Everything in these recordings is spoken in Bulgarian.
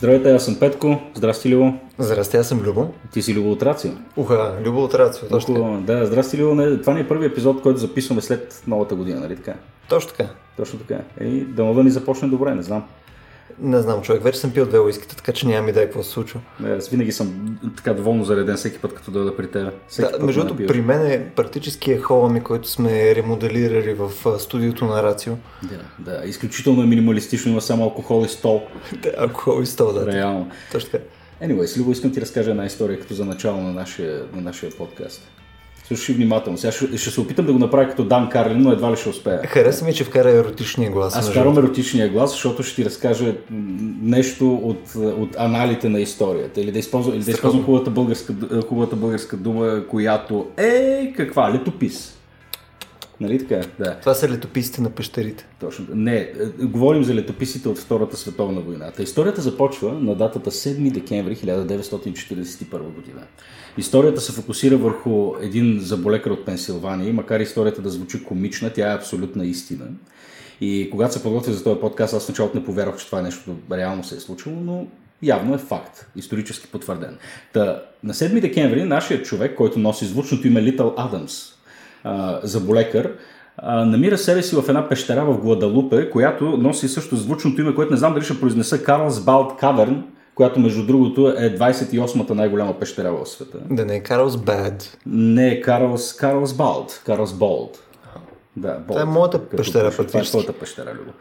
Здравейте, аз съм Петко. Здрасти, Любо. Здрасти, аз съм Любо. Ти си Любо от Рацио. Уха, Любо от Рацио, точно така. Да, здрасти, Любо. Не, това не е първи епизод, който записваме след новата година, нали така? Точно така. Точно така. И да да ни започне добре, не знам. Не знам, човек. Вече съм пил две уиските, така че нямам идея какво се случва. Аз винаги съм така доволно зареден всеки път, като дойда при теб. Да, между другото, при мен е практически е хола ми, който сме ремоделирали в студиото на Рацио. Да, да. Изключително е минималистично, има само алкохол и стол. да, алкохол и стол, да. Реално. Точно така. Anyway, Любо, искам ти разкажа една история като за начало на нашия, на нашия подкаст. Слушай внимателно. Сега ще, ще се опитам да го направя като Дан Карлин, но едва ли ще успея. Хареса ми, че вкара еротичния глас. Аз вкарвам еротичния глас, защото ще ти разкажа нещо от, от аналите на историята. Или да използвам, или да използвам хубавата, българска, хубавата българска дума, която е каква? Летопис. Нали така? Да. Това са летописите на пещерите. Точно. Не, е, говорим за летописите от Втората световна война. Та историята започва на датата 7 декември 1941 година. Историята се фокусира върху един заболекар от Пенсилвания, макар историята да звучи комична, тя е абсолютна истина. И когато се подготвих за този подкаст, аз началото не повярвах, че това е нещо реално се е случило, но явно е факт, исторически потвърден. Та, на 7 декември нашият човек, който носи звучното име Литъл Адамс, заболекар, намира себе си в една пещера в Гладалупе, която носи също звучното име, което не знам дали ще произнеса Карлс Балт Каверн, която между другото е 28-та най-голяма пещера в света. Да не е Карлс Бад. Не е Карлс, Карлс Балт. Карлс Болт. Да, Болт. Това е моята пещера, Това е твоята пещера, Любо.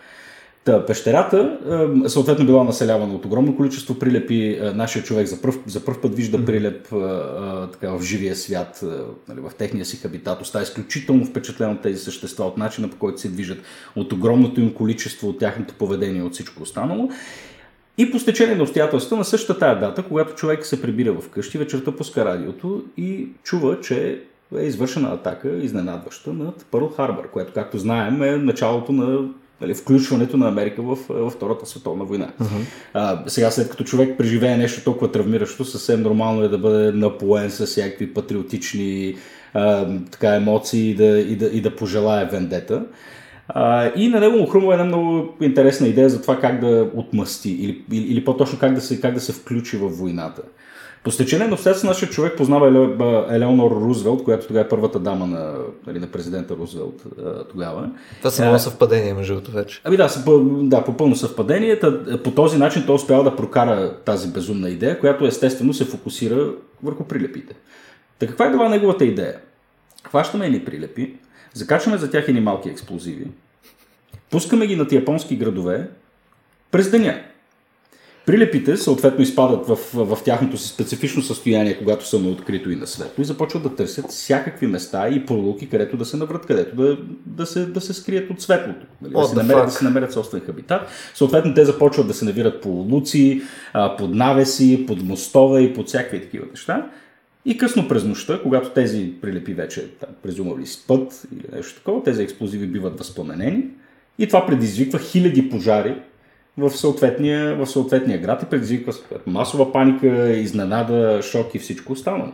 Та, пещерата съответно била населявана от огромно количество прилепи. Нашия човек за първ, за първ път вижда прилеп така, в живия свят, нали, в техния си хабитат. Остава изключително впечатлен от тези същества, от начина по който се движат, от огромното им количество, от тяхното поведение, от всичко останало. И по стечение на обстоятелствата на същата тая дата, когато човек се прибира в къщи, вечерта пуска радиото и чува, че е извършена атака, изненадваща, над Пърл Харбър, което, както знаем, е началото на нали, включването на Америка в, в Втората световна война. Uh-huh. А, сега, след като човек преживее нещо толкова травмиращо, съвсем нормално е да бъде напоен с всякакви патриотични а, така, емоции и да, и, да, и да пожелае вендета. А, и на него му хрумва една много интересна идея за това как да отмъсти или, или, или по-точно как да, се, как да се включи в войната. По стечение на обстоятелства нашия човек познава Елеонор Рузвелт, която тогава е първата дама на, нали, на президента Рузвелт тогава. Това са много съвпадение, между другото вече. Ами да, да, по пълно съвпадение. По този начин той успява да прокара тази безумна идея, която естествено се фокусира върху прилепите. Та каква е била неговата идея? Хващаме едни прилепи, закачваме за тях едни малки експлозиви, пускаме ги над японски градове през деня. Прилепите съответно изпадат в, в, в тяхното си специфично състояние, когато са на открито и на светло и започват да търсят всякакви места и пролуки, където да се наврат, където да, да, се, да се скрият от светлото. Нали? Да, се намерят, да се намерят собствен хабитат. Съответно те започват да се навират по луци, под навеси, под мостове и под всякакви такива неща. И късно през нощта, когато тези прилепи вече там, презумали спът или нещо такова, тези експлозиви биват възпламенени и това предизвиква хиляди пожари в съответния, в съответния град и предизвиква масова паника, изненада, шок и всичко останало.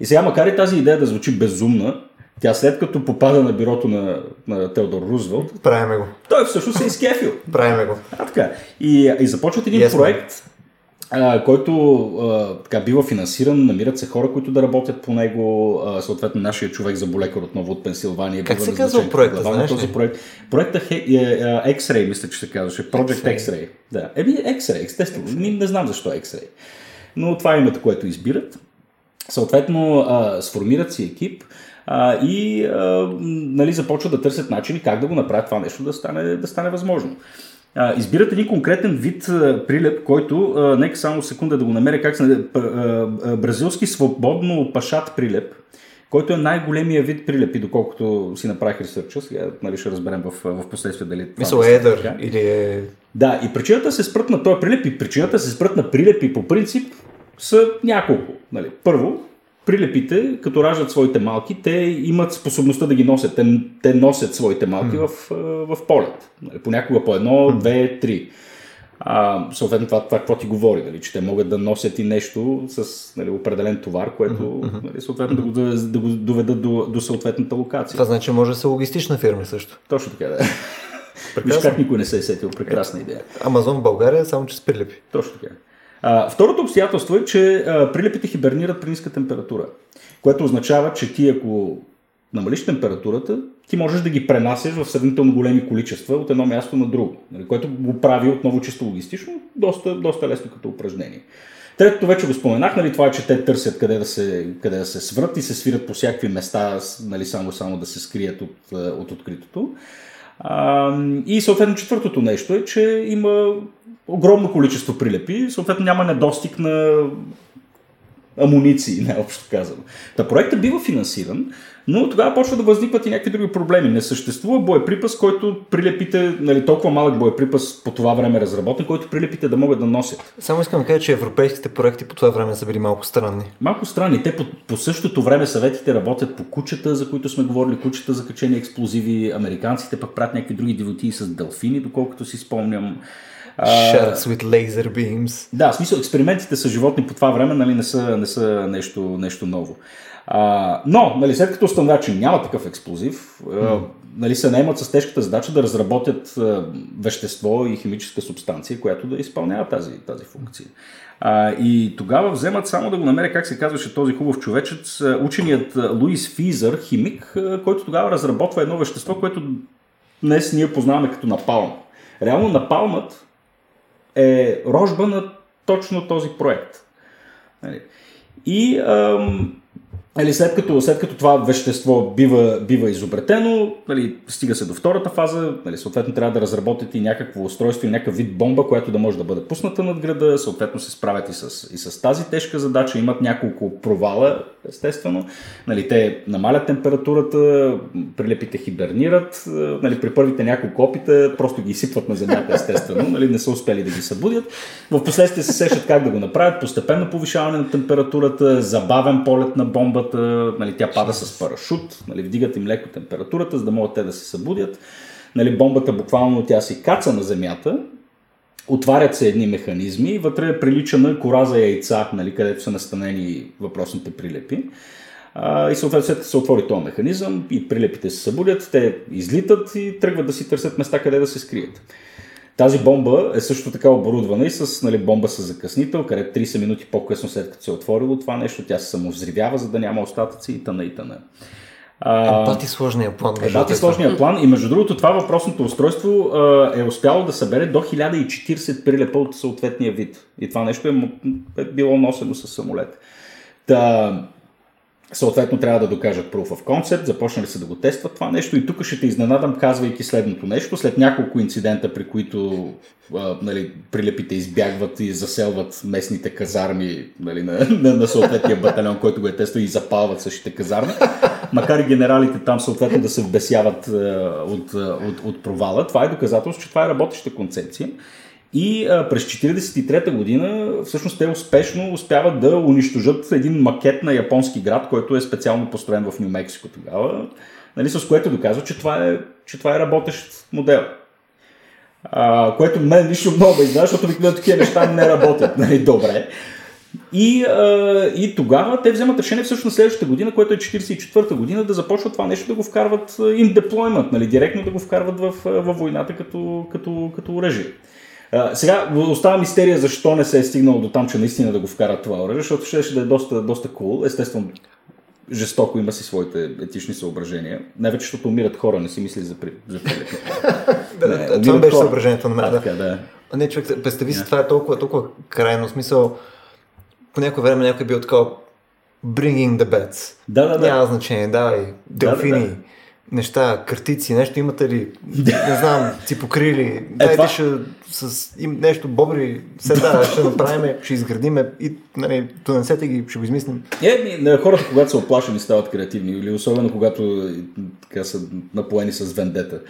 И сега, макар и тази идея да звучи безумна, тя след като попада на бюрото на, на Теодор Рузвелт, Правиме го. Той всъщност се е изкефил. Правиме го. А, така. И, и започват един yes, проект, а, който а, така бива финансиран, намират се хора, които да работят по него, а, съответно нашия човек за болекар отново от Пенсилвания. Как се казва проекта, знаеш този проект? Проектът е, е, е X-Ray, мисля, че се казваше. Project X-Ray. X-Ray. Да. Еми, X-Ray, естествено. Не, не знам защо X-Ray. Но това е името, което избират. Съответно, а, сформират си екип, а, и а, нали, започват да търсят начини как да го направят това нещо да стане, да стане възможно избират един конкретен вид прилеп, който, нека само секунда да го намеря, как се бразилски свободно пашат прилеп, който е най-големия вид прилепи, доколкото си направих ресърча. Сега нали, ще разберем в, в последствие дали това Мисъл, е едър или е... Да, и причината се спрат на този прилеп и причината се спрат на прилепи по принцип са няколко. Нали. Първо, прилепите, като раждат своите малки, те имат способността да ги носят. Те, те носят своите малки mm. в, в полет. Нали, понякога по едно, mm. две, три. А, съответно, това, това какво ти говори, нали, че те могат да носят и нещо с нали, определен товар, което нали, съответно да го, да, го доведат до, до съответната локация. Това значи може да са логистична фирма също. Точно така, да. Виж как никой не се е сетил. Прекрасна идея. Амазон в България само че с прилепи. Точно така. А, второто обстоятелство е, че а, прилепите хибернират при ниска температура, което означава, че ти ако намалиш температурата, ти можеш да ги пренасяш в сравнително големи количества от едно място на друго, нали, което го прави отново чисто логистично, доста, доста лесно като упражнение. Третото вече го споменах, нали, това е, че те търсят къде да се, къде да се сврат и се свират по всякакви места, нали, само, само да се скрият от, от откритото. И съответно четвъртото нещо е, че има огромно количество прилепи, съответно няма недостиг на амуниции, най-общо казано. Та проектът бива финансиран, но тогава почва да възникват и някакви други проблеми. Не съществува боеприпас, който прилепите, нали, толкова малък боеприпас по това време разработен, който прилепите да могат да носят. Само искам да кажа, че европейските проекти по това време са били малко странни. Малко странни. Те по, по същото време съветите работят по кучета, за които сме говорили, кучета за качени експлозиви. Американците пък правят някакви други дивотии с делфини, доколкото си спомням. Sharks with laser beams. Да, в смисъл експериментите с животни по това време нали, не, са, не са нещо, нещо ново. А, но, нали, след като установят, че няма такъв експлозив, mm. нали, се наемат с тежката задача да разработят а, вещество и химическа субстанция, която да изпълнява тази, тази функция. А, и тогава вземат само да го намеря как се казваше този хубав човечец, ученият Луис Физър, химик, който тогава разработва едно вещество, което днес ние познаваме като напалм. Реално напалмът е рожба на точно този проект. Нали. И ам, Нали, след, като, след като това вещество бива, бива изобретено, нали, стига се до втората фаза, нали, съответно трябва да разработят и някакво устройство и някакъв вид бомба, която да може да бъде пусната над града, съответно се справят и с, и с тази тежка задача, имат няколко провала, естествено. Нали, те намалят температурата, прилепите хибернират, нали, при първите няколко опита просто ги изсипват на земята, естествено, нали, не са успели да ги събудят. В последствие се сещат как да го направят, постепенно повишаване на температурата, забавен полет на бомба, температурата, нали, тя пада с парашут, нали, вдигат им леко температурата, за да могат те да се събудят. Нали, бомбата буквално тя си каца на земята, отварят се едни механизми, вътре прилича на кора за яйца, нали, където са настанени въпросните прилепи. А, и съответно след като се отвори този механизъм и прилепите се събудят, те излитат и тръгват да си търсят места къде да се скрият. Тази бомба е също така оборудвана и с нали, бомба с закъснител, където 30 минути по-късно след като се е отворило това нещо, тя се самовзривява, за да няма остатъци и тъна и тъна. А, е бати сложния план. Е бати сложния план и между другото това въпросното устройство а, е успяло да събере до 1040 прилепа от съответния вид. И това нещо е, е било носено с самолет. Та, Съответно трябва да докажат Proof of Concept, започнали се да го тестват това нещо и тук ще те изненадам, казвайки следното нещо. След няколко инцидента, при които а, нали, прилепите избягват и заселват местните казарми нали, на, на, на съответния батальон, който го е тествал и запалват същите казарми, макар и генералите там съответно да се вбесяват а, от, от, от провала, това е доказателство, че това е работеща концепция. И а, през 1943 година всъщност те успешно успяват да унищожат един макет на японски град, който е специално построен в Нью Мексико тогава, нали, с което доказва, че това е, че това е работещ модел. А, което мен лично много изненада, защото обикновено такива неща не работят нали, добре. И, а, и тогава те вземат решение всъщност следващата година, което е 44-та година, да започват това нещо да го вкарват in deployment, нали, директно да го вкарват в, в войната като, като, като оръжие. А, сега остава мистерия защо не се е стигнало до там, че наистина да го вкарат това оръжие, защото ще, ще да е доста, доста cool. Естествено, жестоко има си своите етични съображения. Най-вече, защото умират хора, не си мисли за, при... за да, това беше съображението на мен. Да. така, да. А не, човек, представи си, това е толкова, толкова крайно смисъл. По някое време някой е бил такова bringing the bets. Да, да, да. Няма значение, давай, делфини. Да, да, да неща, картици, нещо имате ли? Не знам, си покрили. Дайте това... ще с им, нещо бобри, се да, ще направим, ще изградиме и нали, донесете ги, ще го измислим. Е, ми, хората, когато са оплашени, стават креативни или особено когато така, са напоени с вендета.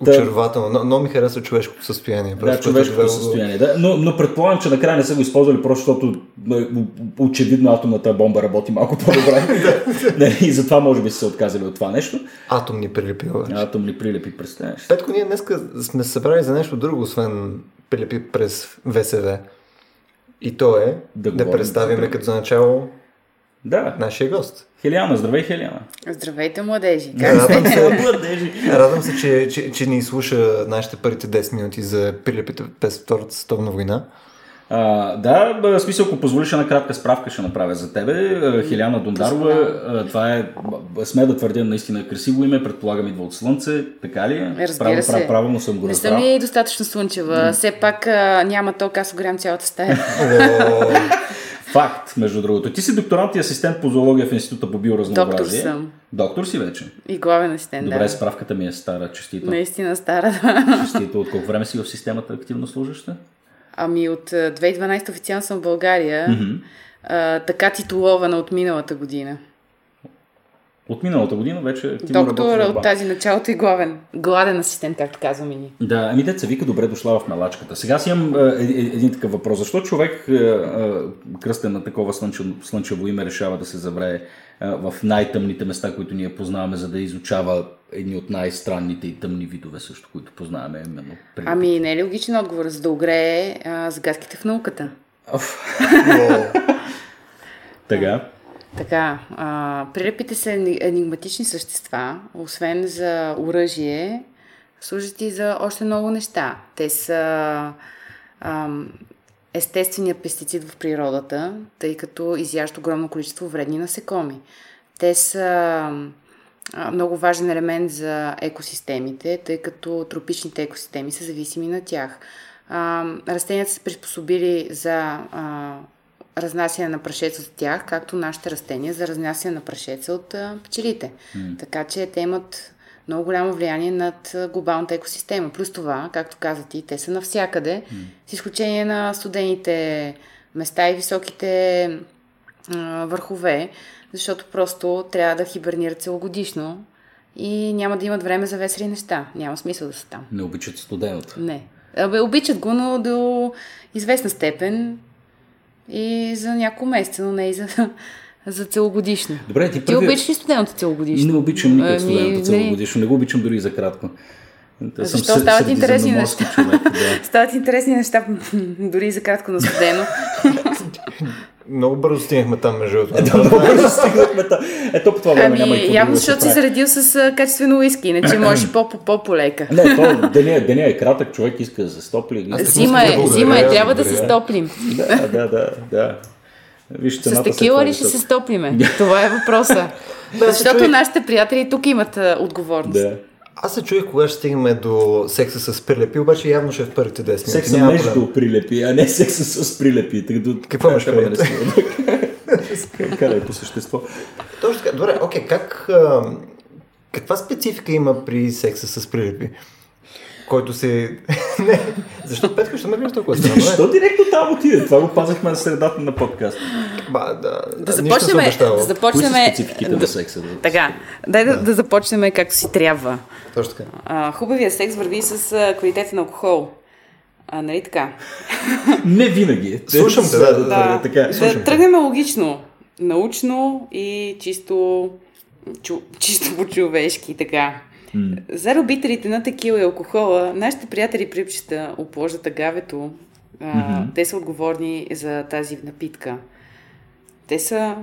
Очарователно. Но, но ми харесва човешкото състояние. Да, човешкото състояние. Да. Но, но предполагам, че накрая не са го използвали просто защото очевидно атомната бомба работи малко по-добре. не, и затова може би са се отказали от това нещо. Атомни прилепи. Атомни прилепи, представяш. Петко, ние днес сме се събрали за нещо друго, освен прилепи през ВСВ. И то е да, да представим като за начало Да. Нашия гост. Хелиана, здравей, Хелиана. Здравейте, младежи. Как Радвам се, Младежи. радвам се че, че, че ни слуша нашите първите 10 минути за прилепите през Втората световна война. А, да, в смисъл, ако позволиш една кратка справка ще направя за тебе. Хиляна Дондарова, това е, сме да твърдя, наистина красиво име, предполагам идва от слънце, така ли? е? Разбира Право- се. прав- Правилно съм го Не съм разбрал. ли достатъчно слънчева? Все пак а, няма ток, аз огрям цялата стая. Факт, между другото. Ти си докторант и асистент по зоология в Института по биоразнообразие. Доктор съм. Доктор си вече. И главен асистент, Добре, да. справката ми е стара, честито. Наистина стара, да. Честито. От колко време си в системата активно служаща? Ами от а, 2012 официално съм в България. а, така титулована от миналата година. От миналата година вече активно Доктор от тази началото и главен. Гладен асистент, както казваме ни. Да, ами деца вика, добре дошла в мелачката. Сега си имам е, е, един такъв въпрос. Защо човек, е, е, кръстен на такова слънчево, слънчево име, решава да се заврее е, в най-тъмните места, които ние познаваме, за да изучава едни от най-странните и тъмни видове също, които познаваме именно. При... Ами не е ли логичен отговор, за да огрее а, загадките в науката? Така. Така, а, прилепите са ени- енигматични същества, освен за оръжие, служат и за още много неща. Те са ам, естественият пестицид в природата, тъй като изяждат огромно количество вредни насекоми. Те са много важен елемент за екосистемите, тъй като тропичните екосистеми са зависими на тях. А, растенията са приспособили за а, разнасяне на прашеца от тях, както нашите растения за разнасяне на прашеца от а, пчелите. Така че те имат много голямо влияние над глобалната екосистема. Плюс това, както каза ти, те са навсякъде, с изключение на студените места и високите а, върхове, защото просто трябва да хибернират целогодишно и няма да имат време за весели неща. Няма смисъл да са там. Не обичат студеното. Не. Абе, обичат го, но до известна степен и за няколко месеца, но не и за, за целогодишно. Добре, ти Ти първи... обичаш ли студеното целогодишно? Не обичам никак Ами, студеното целогодишно. Не го обичам дори и за кратко. Съм Защо сре- стават интересни неща? човек, да. Стават интересни неща, дори и за кратко на студено. много бързо стигнахме там, между другото. Много бързо стигнахме там. Ето по това време няма и Ами, какво явно да защото си заредил с качествено уиски, иначе можеш по- по- по-полека. Не, то, деня, деня е кратък, човек иска да се стопли. Зима е, да благодаря, зима е, трябва да се стоплим. Да, да, да, да. Виж, С текила ли ще е се стоплиме? Това е въпроса. Да, Защото нашите приятели тук имат отговорност. Да. Аз се чуех кога ще стигнем до секса с прилепи, обаче явно ще е в първите 10 минути. Секса Няма между проблем. прилепи, а не секса с прилепи. Като Какво имаш да предвид? Карай по същество. Точно така. Добре, окей, как... А, каква специфика има при секса с прилепи? Който се... не, защо Петко ще ме гледаш толкова странно? Защо директно там отиде? Това го пазахме на средата на подкаст. Ба, да, Да започнем, да започнем, спецификите на секса? Да? Така, дай да, да започнем както си трябва. Точно така. А, хубавия секс върви с а, квалитета на алкохол. А, нали така? Не винаги. Слушам те, да, да, да. Така. да тръгнем логично, научно и чисто, чу, чисто по-човешки, така. За любителите на текила и алкохола, нашите приятели припчета оплождат агавето. А, Те са отговорни за тази напитка. Те са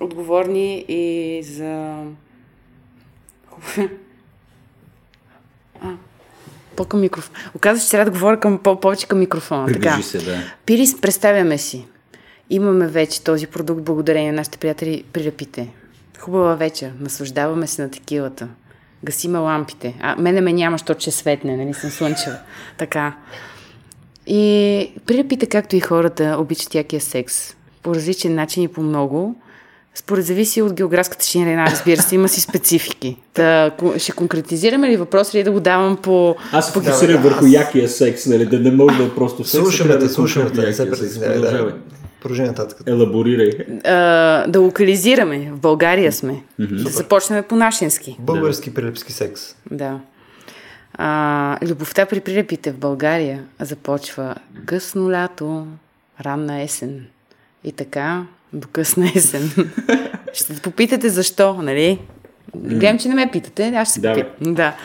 отговорни и за... А, по-към микрофон. Оказва че трябва да говоря към, по- повече към микрофона. така. Приближи се, да. Пирис, представяме си. Имаме вече този продукт благодарение на нашите приятели прилепите. Хубава вечер. Наслаждаваме се на текилата. Гасиме лампите. А, мене ме няма, защото ще светне, нали съм слънчева. Така. И прилепите, както и хората, обичат якия секс. По различен начин и по много. Според зависи от географската ширина, разбира се, има си специфики. Та, ще конкретизираме ли въпрос или да го давам по... Аз се фокусирах да, върху аз- якия секс, нали, да не може да е просто секс. Слушаме да те, слушаме те, се. Продължавай. Да. Продължи нататък. Елаборирай. а, да локализираме. В България сме. Да започнем по нашински. Български прилепски секс. Да. А, любовта при прилепите в България започва късно лято, ранна есен. И така, до късна есен. Ще те попитате защо, нали? Гледам, че не ме питате, аз ще се Давай. попитам. Да.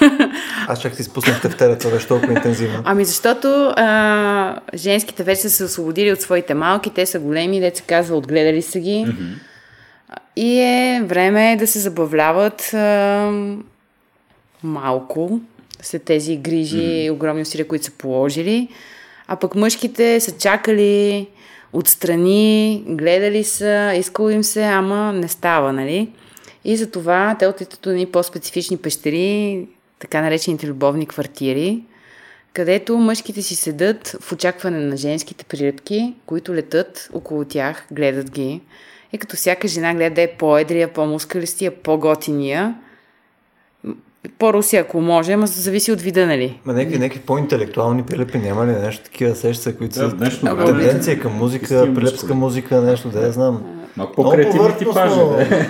Аз чак ти спуснах тефтера, това беше толкова интензивно. Ами защото а, женските вече са се освободили от своите малки, те са големи, деца казва, отгледали са ги. Mm-hmm. И е време да се забавляват а, малко след тези грижи и mm-hmm. огромни усилия, които са положили. А пък мъжките са чакали отстрани, гледали са, искало им се, ама не става, нали? И затова те отидат до ни по-специфични пещери, така наречените любовни квартири, където мъжките си седат в очакване на женските приръдки, които летат около тях, гледат ги. И като всяка жена гледа да е по-едрия, по-мускалистия, по-готиния, по-руси, ако може, ама зависи от вида, нали? Ма някакви, някакви по-интелектуални прилепи няма ли нещо такива сеща, които са да, тенденция към музика, прилепска музика, нещо, да я знам. Малко по-креативни типажи, да.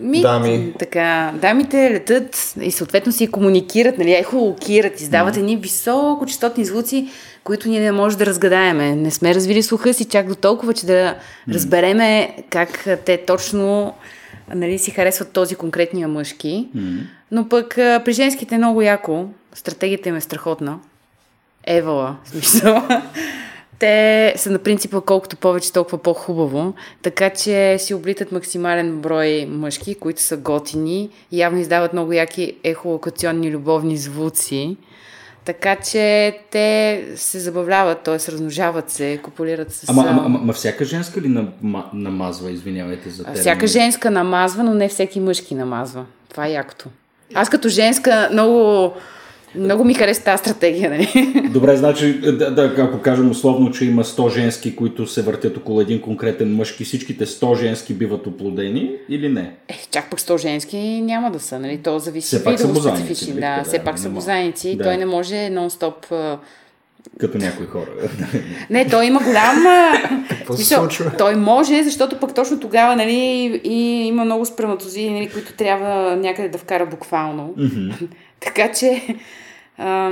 Ми, Дами. Така, дамите летат и съответно си комуникират, нали, ехолокират, издават едни високочастотни звуци, които ние не можем да разгадаеме. Не сме развили слуха си чак до толкова, че да разбереме как те точно нали, си харесват този конкретния мъжки. Mm-hmm. Но пък при женските е много яко. Стратегията им е страхотна. Евала, смисъл. Те са на принципа колкото повече, толкова по-хубаво. Така че си облитат максимален брой мъжки, които са готини. Явно издават много яки ехолокационни любовни звуци. Така че те се забавляват, т.е. размножават се, копулират с... Ама, ама, ама, ама всяка женска ли намазва, извинявайте за термин? Всяка женска намазва, но не всеки мъжки намазва. Това е якото. Аз като женска много много ми хареса тази стратегия, нали? Добре, значи, да, да, ако кажем условно, че има 100 женски, които се въртят около един конкретен мъжки, всичките 100 женски биват оплодени или не? Е, чак пък 100 женски няма да са, нали? То зависи все пак са специфични. Да, да, все пак са бозайници. Да. Той не може нон-стоп като някои хора. Не, той има голям... смисъл, той може, защото пък точно тогава нали, и има много сперматозии, нали, които трябва някъде да вкара буквално. Mm-hmm. така че а,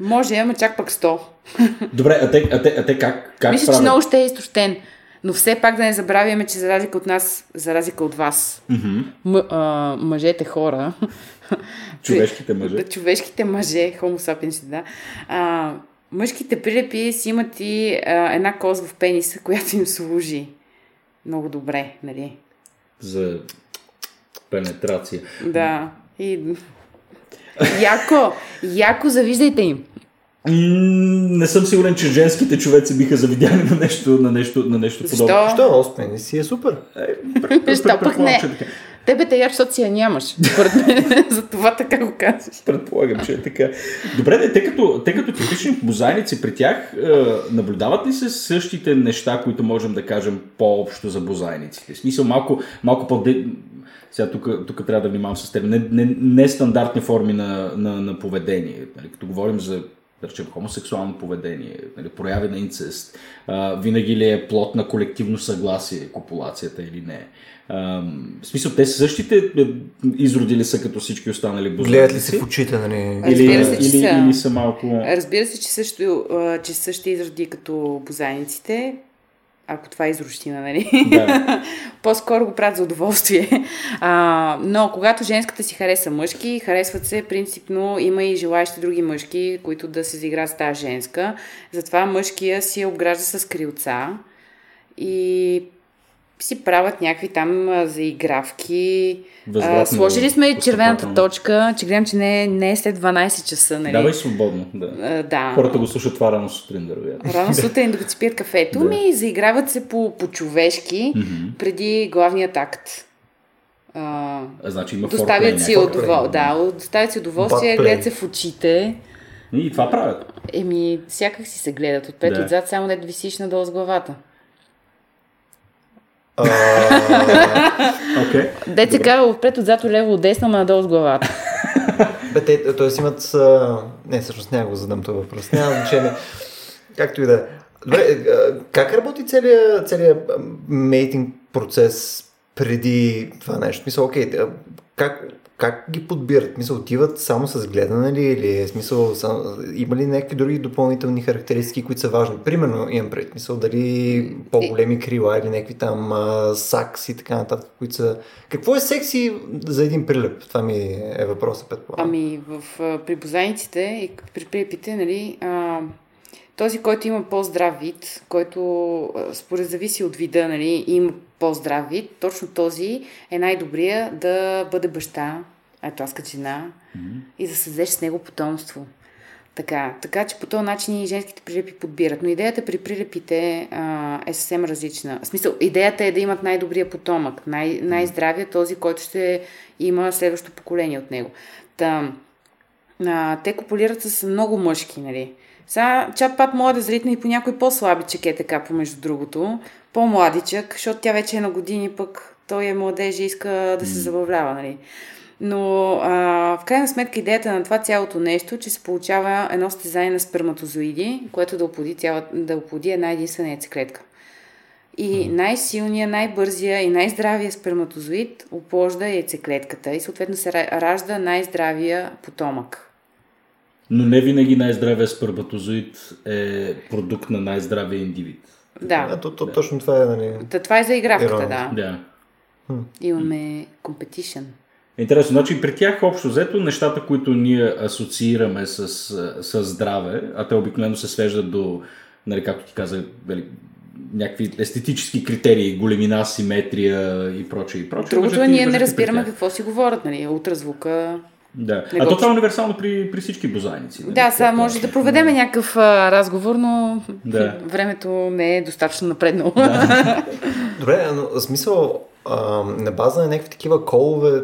може, ама чак пък 100. Добре, а те, а те, а те как, как Мисля, правят? че много ще е изтощен. Но все пак да не забравяме, че за разлика от нас, за разлика от вас, mm-hmm. м- а, мъжете хора, човешките мъже, човешките мъже, homo sapiens, да, а, мъжките прилепи си имат и а, една коз в пениса, която им служи много добре, нали? За пенетрация. Да. И Яко, яко завиждайте им. Не съм сигурен, че женските човеци биха завидяли на нещо, на нещо, на нещо подобно. Защо? Защо? Оспени си е супер. Е, Защо пък не? Тебе те яш, защото си я нямаш. За това така го казваш. Предполагам, че е така. Добре, те като, те като типични бозайници при тях, е, наблюдават ли се същите неща, които можем да кажем по-общо за бозайниците? В смисъл малко, малко по сега тук, тук трябва да внимавам с теб. Нестандартни не, не форми на, на, на поведение. Нали, като говорим за да речем, хомосексуално поведение, нали, прояви на инцест, а, винаги ли е плод на колективно съгласие копулацията или не. А, в смисъл, те същите е, изродили са като всички останали бозайници. Гледат ли се в очите, нали? Или, се, или, са, или са малко... Разбира се, че също, че същите изроди като бозайниците, ако това е изрощина, нали? Да. По-скоро го правят за удоволствие. А, но когато женската си хареса мъжки, харесват се принципно, има и желаящи други мъжки, които да се заиграят с тази женска. Затова мъжкия си обгражда с крилца и си правят някакви там заигравки. А, сложили сме червената точка, че гледам, че не, не е след 12 часа. Нали? Давай свободно. Да. А, да. Хората го слушат това рано сутрин, да Рано сутрин, докато си пият кафето да. ми, заиграват се по, по човешки mm-hmm. преди главният акт. А, а, значи има доставят си, удовол... да, доставят си удоволствие, гледат се в очите. И това правят. Еми, сякак си се гледат отпред да. отзад, само да висиш надолу с главата. Okay. Деца казва отпред, отзад, лево, отдесно, ма надолу с главата. Бе, те, т.е. имат... Не, всъщност няма го задам този въпрос. Няма значение. Както и да е. Добре, как работи целият, целият мейтинг процес преди това нещо? Мисля, окей, как, как ги подбират? Мисъл, отиват само с гледане ли или е смисъл, сам, има ли някакви други допълнителни характеристики, които са важни? Примерно имам пред мисъл, дали по-големи крила или някакви там а, сакс и така нататък, които са... Какво е секси за един прилеп? Това ми е въпросът, предполагам. Ами, в, при бозайниците и при прилепите, нали, а, този, който има по-здрав вид, който според зависи от вида, нали, има по-здрав вид, точно този е най-добрия да бъде баща, като жена, mm-hmm. и да създадеш с него потомство. Така, така че по този начин и женските прилепи подбират. Но идеята при прилепите а, е съвсем различна. В смисъл, идеята е да имат най-добрия потомък, най- най-здравия този, който ще има следващото поколение от него. Та, а, те копулират с много мъжки, нали? Сега чат-пат може да зритне и по някой по-слабичък е така, помежду другото. По-младичък, защото тя вече е на години, пък той е младеж и иска да се забавлява, нали? Но а, в крайна сметка идеята на това цялото нещо, че се получава едно стезание на сперматозоиди, което да оплоди, цяла, да оплоди една единствена яйцеклетка. И най-силният, най-бързия и най-здравия сперматозоид опложда яйцеклетката и съответно се ражда най-здравия потомък. Но не винаги най-здравия сперматозоид е продукт на най-здравия индивид. Да. А, то, то, да. Точно това е, нали? Та, това е за игравката, да. Да. Имаме competition. Интересно, значи при тях общо взето нещата, които ние асоциираме с, с здраве, а те обикновено се свеждат до, нали, както ти каза, нали, някакви естетически критерии, големина, симетрия и прочее и прочее. Другото е, ние не разбираме какво си говорят, нали, ултразвука. Да. Не а то това е универсално при, при всички бозайници. Нали? Да, сега може да проведем някакъв а, разговор, но да. времето не е достатъчно напреднало. Да. Добре, но смисъл, а, на база на някакви такива колове,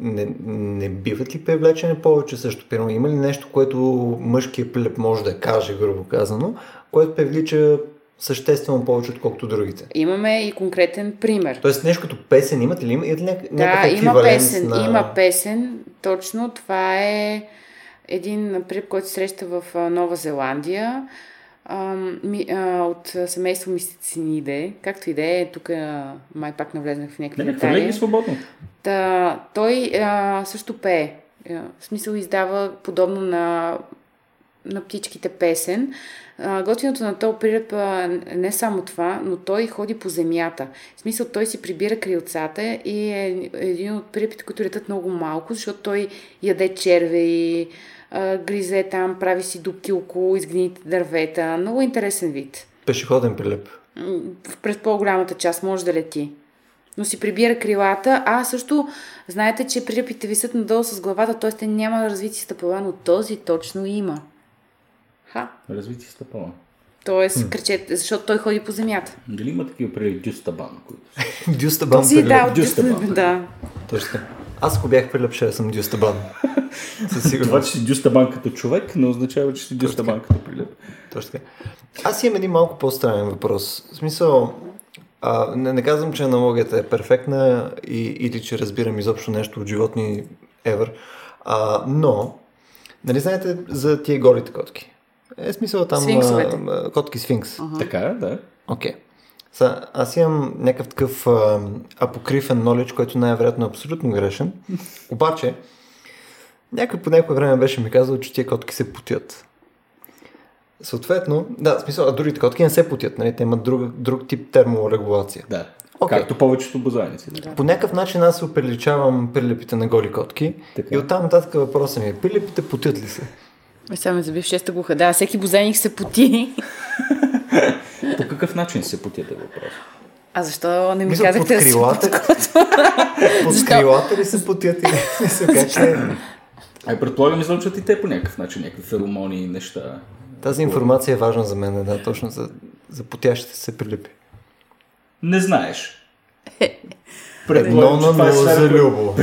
не, не биват ли привлечени повече също? Примерно, има ли нещо, което мъжкият плеп може да каже, грубо казано, което привлича съществено повече, отколкото другите. Имаме и конкретен пример. Тоест нещо като песен имате ли? Имате ли някакъв да, има песен, на... има песен. Точно това е един прип, който среща в Нова Зеландия от семейство Мистициниде, както и да е, тук май пак навлезнах в някакви Не, не, хвърляй свободно. Та, той а, също пее. В смисъл издава подобно на, на птичките песен. А, готиното на този прилеп не само това, но той ходи по земята. В смисъл той си прибира крилцата и е един от прилепите, които летат много малко, защото той яде гризе там, прави си дубки около изгнилите дървета. Много интересен вид. Пешеходен прилеп. През по-голямата част може да лети. Но си прибира крилата, а също знаете, че прилепите висят надолу с главата, т.е. те няма развити стъпала, но този точно има. Ха. Развити стъпала. Тоест, hmm. кръчете, защото той ходи по земята. Дали има такива при Дюстабан? Дюстабан. Си, да, Дюстабан. Да. Точно. Аз ако бях прилепше, да съм Дюстабан. Това, че си Дюстабан като човек, не означава, че си Дюстабан като прилеп. Точно така. Аз имам един малко по-странен въпрос. В смисъл, а, не, не казвам, че аналогията е перфектна и, или че разбирам изобщо нещо от животни ever, а, но, нали знаете за тия голите котки? Е смисъл там а, котки сфинкс. Uh-huh. Така е, да. Окей. Okay. Са, аз имам някакъв такъв а, апокрифен knowledge, който най-вероятно е абсолютно грешен. Обаче, някой по някое време беше ми казал, че тия котки се потят. Съответно, да, в смисъл, а другите котки не се потят, нали? Те имат друг, друг тип терморегулация. Да. Okay. Както повечето бозайници. Да. По някакъв начин аз се оприличавам прилепите на голи котки. Така. И оттам нататък въпросът ми е, прилепите потят ли се? Е, само забив шеста глуха. Да, всеки бозайник се поти. По какъв начин се потите въпрос? А защо не ми Мисля, казахте под крилата, да Под крилата ли се потят или се как Ай, предполагам, излъчват и те по някакъв начин, някакви феромони и неща. Тази информация е важна за мен, да, точно за, за потящите се прилипи. Не знаеш. Едно на нула за Любо.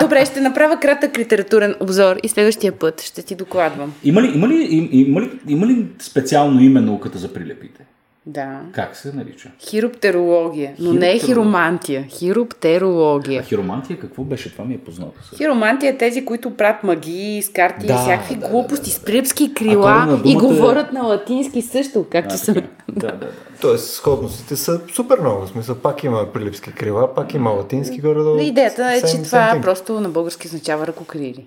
Добре, ще направя кратък литературен обзор и следващия път ще ти докладвам. Има ли, има ли, има ли, има ли специално име науката за прилепите? Да. Как се нарича? Хироптерология. Но не е хиромантия. Хироптерология. А хиромантия какво беше? Това ми е познато. сега. Хиромантия е тези, които правят магии, с карти Да, и всякакви да, да, глупости, да. с прилепски А крила на и говорят на латински също, както А, са. така. Да, да, да. Тоест, сходностите са супер много. В смисъл, пак има прилипски крила, пак има латински горе-долу. Но идеята е, че това same thing. просто на български означава ръкокрили.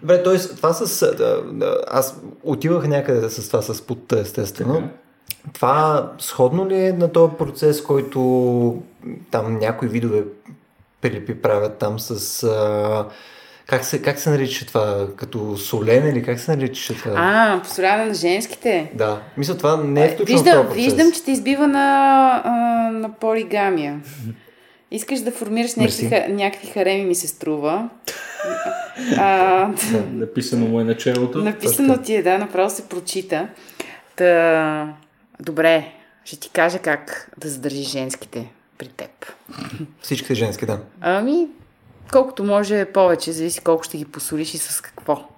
Добре, т.е. това с... Да, да, аз отивах някъде с това с путта, естествено. Така. Това сходно ли е на този процес, който там някои видове прилипи правят там с... А, как, се, как се нарича това? Като солен или как се нарича това? А, посоляване на женските. Да. Мисля, това не е в Виждам, този процес. виждам, че те избива на, а, на полигамия. Искаш да формираш някакви, някакви хареми, ми се струва. А, Написано му е началото. написано ти е, да, направо се прочита. Та, добре, ще ти кажа как да задържиш женските при теб. Всичките женски, да. Ами, колкото може повече, зависи колко ще ги посолиш и с какво.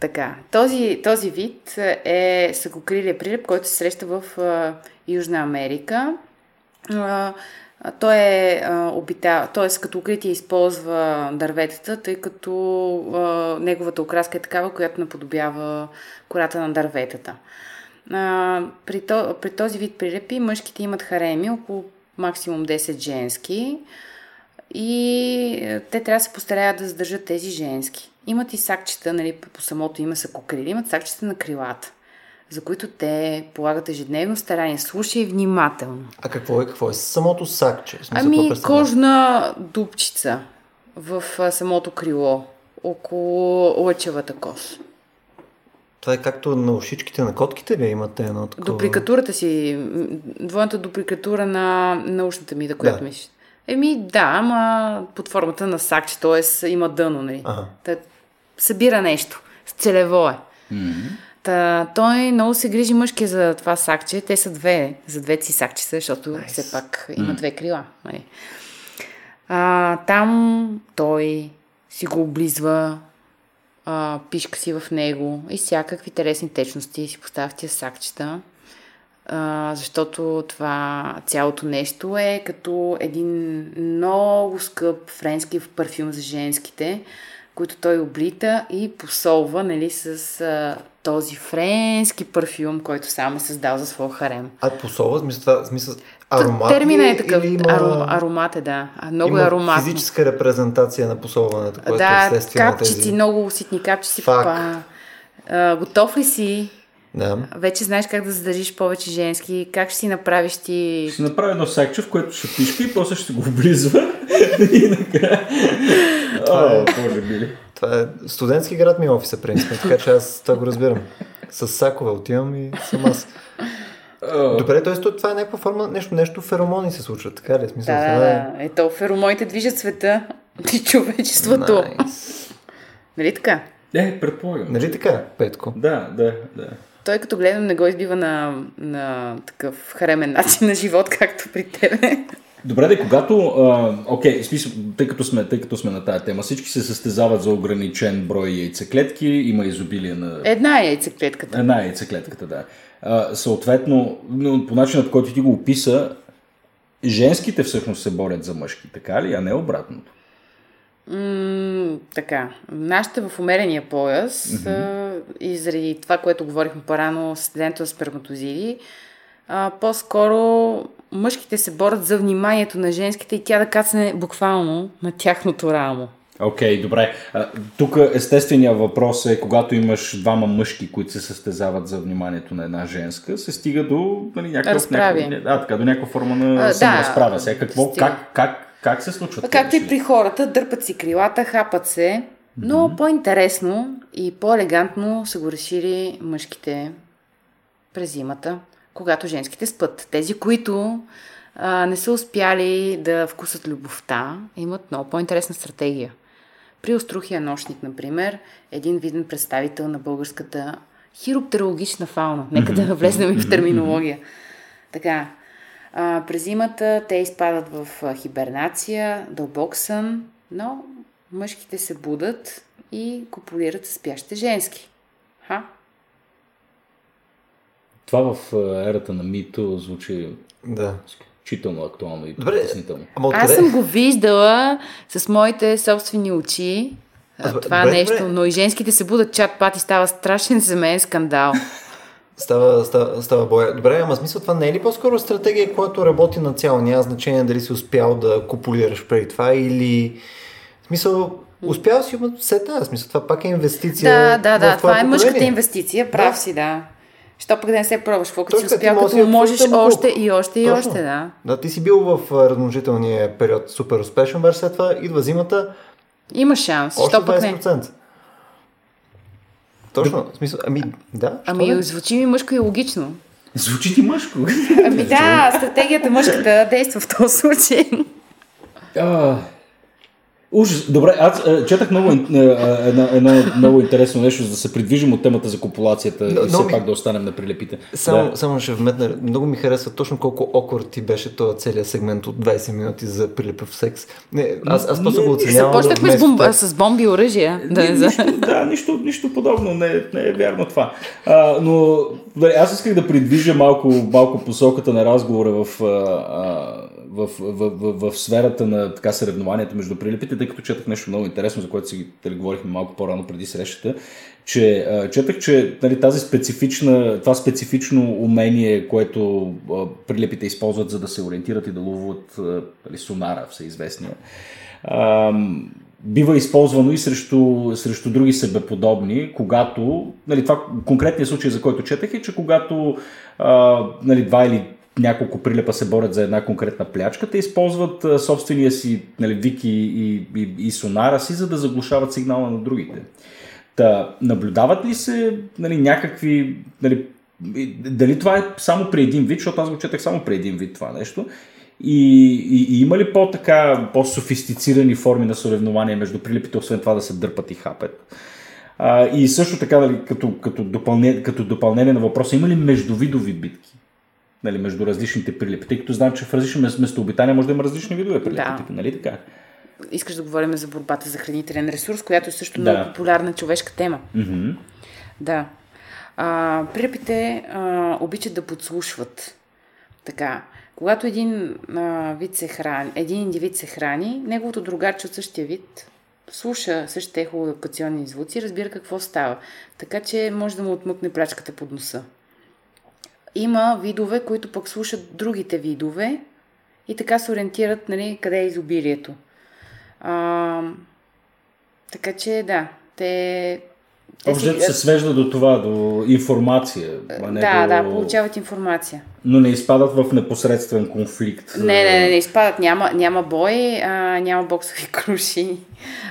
Така, този, този вид е съкокрилия прилеп, който се среща в а, Южна Америка. А, той е а, обита, т.е. като укритие използва дърветата, тъй като а, неговата окраска е такава, която наподобява кората на дърветата. А, при, то, при този вид прилепи мъжките имат хареми, около максимум 10 женски и е, те трябва да се постараят да задържат тези женски. Имат и сакчета, нали, по, самото име са кокрили, имат сакчета на крилата, за които те полагат ежедневно старание. Слушай внимателно. А какво е? Какво е самото сакче? Смисъл, Ами, кожна дупчица в а, самото крило, около лъчевата кост. Това е както на ушичките на котките ли имате едно такова? Дупликатурата си, двойната дупликатура на наушната ми, да която Да. мислиш. Еми да, ама под формата на сакче, т.е. има дъно, нали? Ага. Та, събира нещо. Целево е. Та, той много се грижи мъжки за това сакче. Те са две, за двете си сакчета, защото Nice. все пак има две крила. Нали? А, там той си го облизва, а, пишка си в него и всякакви телесни течности си поставя в тия сакчета. А, защото това цялото нещо е като един много скъп френски парфюм за женските, които той облита и посолва нали, с а, този френски парфюм, който сам е създал за своя харем. А посола, в смисъл, смисъл, Аромат аромат Термина е такъв. или има, Аром, аромат е, да. Много има е ароматно. физическа репрезентация на посолването, което е да, вследствие на тези... много уситни капчици. Фак. Папа. А, готов ли си? Да. Вече знаеш как да задържиш повече женски, как ще си направиш ти... Ще направя едно сакче, в което ще пишка и после ще го облизва. и накрая... Това е- О, боже били. Това е студентски град ми е офиса, принципно, така че аз това го разбирам. С сакове отивам и съм аз. О, Добре, т.е. това е някаква форма, нещо, нещо феромони се случва, така ли? Смисъл, Да, да, е... да. Ето, феромоните движат света и човечеството. Nice. Нали така? Е, предполагам. Нали така, Петко? Да, да, да. Той като гледам не го избива на, на такъв харемен начин на живот, както при тебе. Добре, де, когато, а, окей, смисъл, тъй като, сме, тъй като сме на тая тема, всички се състезават за ограничен брой яйцеклетки, има изобилие на Една е яйцеклетката. една яйцеклетката, да. А, съответно, но по начинът, по който ти го описа, женските всъщност се борят за мъжки, така ли, а не обратното? М, така, нашите в умерения пояс mm-hmm. и заради това, което говорихме по-рано, състезанието на сперматозиди, а, по-скоро мъжките се борят за вниманието на женските и тя да кацне буквално на тяхното рамо. Окей, okay, добре. Тук естественият въпрос е, когато имаш двама мъжки, които се състезават за вниманието на една женска, се стига до нали, някакъв, някакъв, а, така, до някаква форма на А, да, саморазправя. Сега какво, стига. как, как, как се случва? Както и при хората, дърпат си крилата, хапат се, но mm-hmm. по-интересно и по-елегантно са го решили мъжките през зимата, когато женските спът. Тези, които а, не са успяли да вкусат любовта, имат много по-интересна стратегия. При острухия нощник, например, един виден представител на българската хироптерологична фауна. Нека да влезнем и в терминология. Така, а, през зимата те изпадат в хибернация, дълбок сън, но мъжките се будат и копулират с спящите женски. Ха? Това в ерата на мито звучи Да. Изключително актуално и Добре, Аз съм го виждала с моите собствени очи. а, това добре, нещо, добре. но и женските се будат чат пат и става страшен за мен скандал. Става, става, става боя. Добре, ама смисъл това не е ли по-скоро стратегия, която работи на цяло? Няма значение дали си успял да купулираш преди това или... В смисъл, успял си, ама все тази смисъл. Това пак е инвестиция Да, да, да. Това е поколение. мъжката инвестиция. Прав Да. си, да. Що пък да не се пробваш, какво като си успял, можеш като да можеш отвориш още и още и Точно. още, да. Да, ти си бил в размножителния период супер успешен, обаче след това идва зимата, Има шанс. още Що пък не? 20%. Точно, в смисъл, ами да, Ами, не? звучи ми мъжко и логично. Звучи ти мъжко. Ами да, стратегията мъжката действа в този случай. А, Ужас. Добре, аз а, четах много, ин- а, едно, едно много интересно нещо, за да се придвижим от темата за копулацията Но- и все ми- пак да останем на прилепите. Само, Да. само ще вметна, много ми харесва точно колко окор ти беше този целият сегмент от 20 минути за прилепив секс. Не, аз, аз просто Не, го оценявам. Започнахме с, теб. с бомби и оръжия. Да, нищо, да, нищо, нищо подобно, не, не е вярно това. А, но добре, аз исках да придвижа малко, малко посоката на разговора в, а, а, в, в, в, в сферата на така съревнованията между прилепите, тъй като четах нещо много интересно, за което си нали, говорихме малко по-рано преди срещата, че а, четах, че нали, тази специфична, това специфично умение, което а, прилепите използват, за да се ориентират и да ловуват а, нали, сонара, всеизвестния, ам, бива използвано и срещу, срещу други себеподобни, когато, нали, това конкретният случай, за който четах е, че когато а, нали, два или няколко прилепа се борят за една конкретна плячка, те използват собствения си нали, вик и, и, и, сонара си, за да заглушават сигнала на другите. Та, наблюдават ли се нали, някакви... Нали, дали това е само при един вид, защото аз го четах само при един вид това нещо. И, и, и има ли по-така, по-софистицирани форми на соревнования между прилепите, освен това да се дърпат и хапят? А, и също така, нали, като, като, допълнение, като допълнение на въпроса, има ли междувидови битки? Нали, между различните прилепи, тъй като знам, че в различни мес- местообитания може да има различни видове прилепи, Да. нали така? Искаш да говорим за борбата за хранителен ресурс, която е също Да. много популярна човешка тема. Мгм. Да. А, прилепите а, обичат да подслушват. Така. Когато един а, вид се храни, един индивид се храни, неговото другарче от същия вид слуша същите ехолокационни звуци, разбира какво става. Така че може да му отмъкне плячката под носа. Има видове, които пък слушат другите видове и така се ориентират нали, къде е изобилието. А, така че да, те... взето се свежда до това, до информация, а не да, до... да, получават информация. но не изпадат в непосредствен конфликт. Не, не, не, не изпадат. Няма, няма бой, а, няма боксови круши.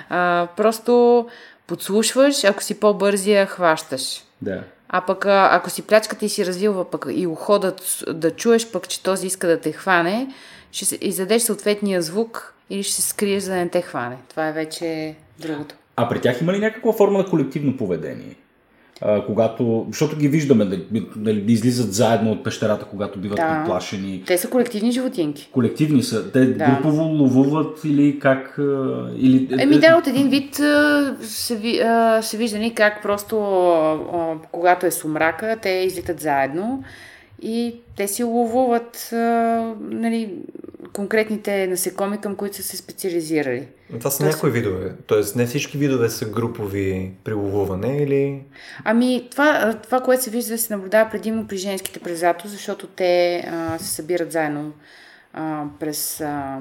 А, просто подслушваш, ако си по-бързи, я хващаш. Да. А пък ако си плячката и си развилва пък и ухо да, чуеш пък, че този иска да те хване, ще издадеш съответния звук или ще се скриеш, за да не те хване. Това е вече другото. А при тях има ли някаква форма на колективно поведение? А, когато, защото ги виждаме, нали, нали, излизат заедно от пещерата, когато биват Да. подплашени. Те са колективни животинки. Колективни са. Те Да. групово ловуват или как... Или... Еми да, от един вид се, ви- се вижда ни как просто, когато е сумрака, те излитат заедно и те си ловуват нали, конкретните насекоми, към които са се специализирали. Това са Тоест- някои видове. Тоест не всички видове са групови при ловуване или... Ами, това, това, което се вижда, се наблюдава предимно при женските през лято, защото те а, се събират заедно а, през а,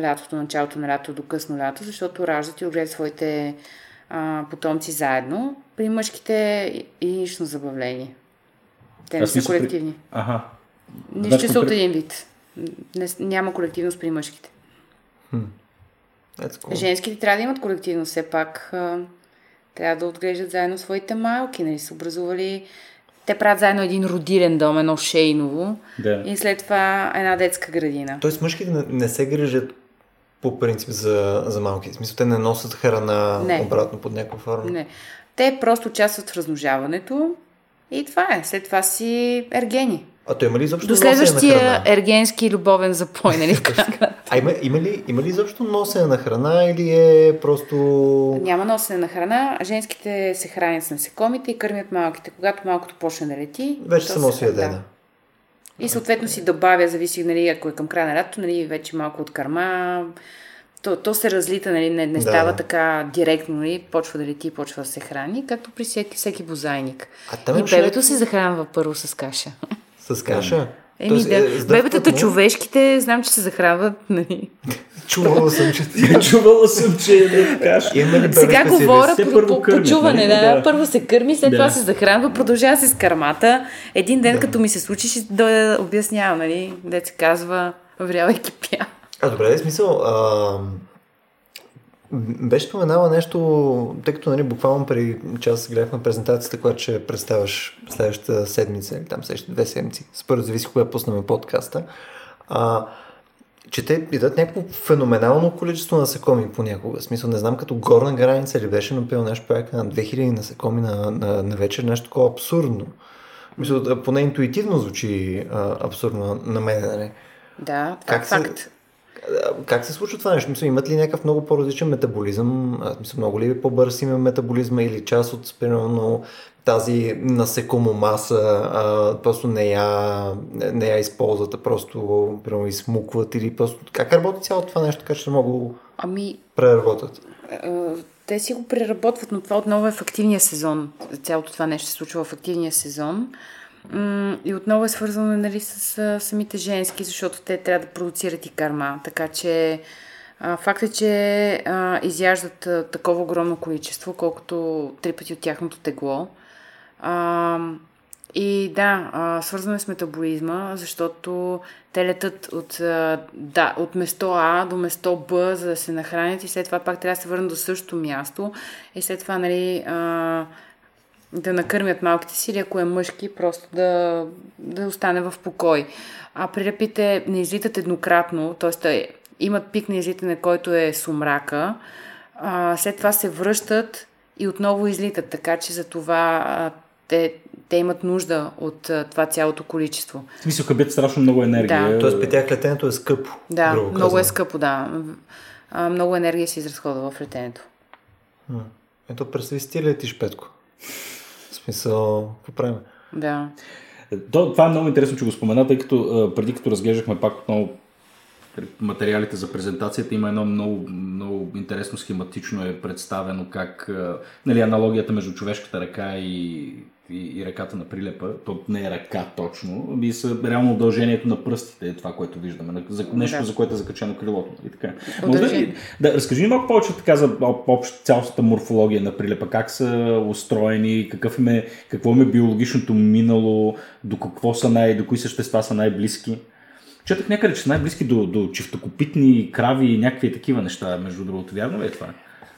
лятото, началото на лято до късно лято, защото раждат и отгледат своите а, потомци заедно. При мъжките единично забавление. Те не са мисля, при- колективни. Ага. Нищо Значи са от един вид. Не, няма колективност при мъжките. Cool. Женските трябва да имат колективност, все пак трябва да отглеждат заедно своите малки, нали са образували те правят заедно един родилен дом, едно шейново Да. и след това една детска градина. Тоест мъжките не, не се грижат по принцип за, за малки. В смисъл, те не носят храна Не. обратно под някаква форма. Не. Те просто участват в размножаването и това е. След това си ергени. А то има ли изобщо До носене на следващия храна? ергенски любовен запой, нали? А има, има, ли, има ли изобщо носене на храна или е просто... Няма носене на храна. Женските се хранят с насекомите и кърмят малките. Когато малкото почне да лети... Вече се- носи ядена. И съответно си добавя, зависи, нали, ако е към края на лятото, нали, вече малко от карма. То, то се разлита, нали, не, не Да. става така директно, нали, почва да лети и почва да се храни, както при всеки, всеки бозайник. А там И имаше бебето някакво- се захранва първо с каша. С каша? Еми, Тоест, да. е, Бебетата му- човешките, знам, че се захранват, нали. Чувала съм, че ти... Чувала съм, че е да ли Сега говоря по, по, по чуване, нали? да. Да. Първо се кърми, след Да. това се захранва, продължава се с кармата. Един ден, като ми се случи, ще да обяснявам, нали, де се казва, вряла и кипя. А, добре, е смисъл. А, беше споменала нещо, тъй като нали, буквално преди час гледахме презентацията, която ще представяш следващата седмица или там следващите две седмици. Според зависи кога пуснем подкаста. А, че те идат някакво феноменално количество насекоми понякога. В смисъл, не знам като горна граница ли беше, но пил нещо проекта на 2000 насекоми на, на, на вечер, нещо такова абсурдно. Мисля, поне интуитивно звучи а, абсурдно на мен, нали? Да, това Как е се- факт. А, Как се случва това нещо? Мисля, имат ли някакъв много по-различен метаболизъм? А, Мисля, много ли по-бърз има метаболизма или част от, примерно, тази насекомомаса а, просто не я, не, я използват, а просто примерно, измукват или просто... Как работи цялото това нещо, така че да могат да го Ами, преработят? те си го преработват, но това отново е в активния сезон. Цялото това нещо се случва в активния сезон. И отново е свързано нали, с самите женски, защото те трябва да продуцират и карма. Така че факт е, че изяждат такова огромно количество, колкото три пъти от тяхното тегло. И да, свързано е с метаболизма, защото те летат от, да, от место А до место Б, за да се нахранят и след това пак трябва да се върнат до същото място и след това, нали, да накърмят малките си или ако е мъжки, просто да, да остане в покой. А прилепите не излитат еднократно, т.е. имат пик на излитане, който е сумрака, а, след това се връщат и отново излитат, така че за това а, те, те имат нужда от а, това цялото количество. В смисъл, къбят страшно много енергия. Да. Тоест при тях летенето е скъпо. Да, много казано. е скъпо, да. А, много енергия се изразходва в летенето. М. Ето, представи си ти летиш, Петко. В смисъл, какво правим? Да. То, това е много интересно, че го спомена, тъй като преди като разглеждахме пак отново материалите за презентацията, има едно много, много интересно схематично е представено как нали, аналогията между човешката ръка и, и, и ръката на прилепа, то не е ръка точно, ами са реално удължението на пръстите, е това, което виждаме, за, нещо, Да. за което е закачено крилото. И така. Може да, да, разкажи ни малко повече така за об- общ, цялостната морфология на прилепа, как са устроени, какъв им е, какво им е биологичното минало, до какво са най, до кои същества са най-близки. Четах някъде, че са най-близки до, до чифтокопитни крави и някакви такива неща, между другото. Вярно ли е това?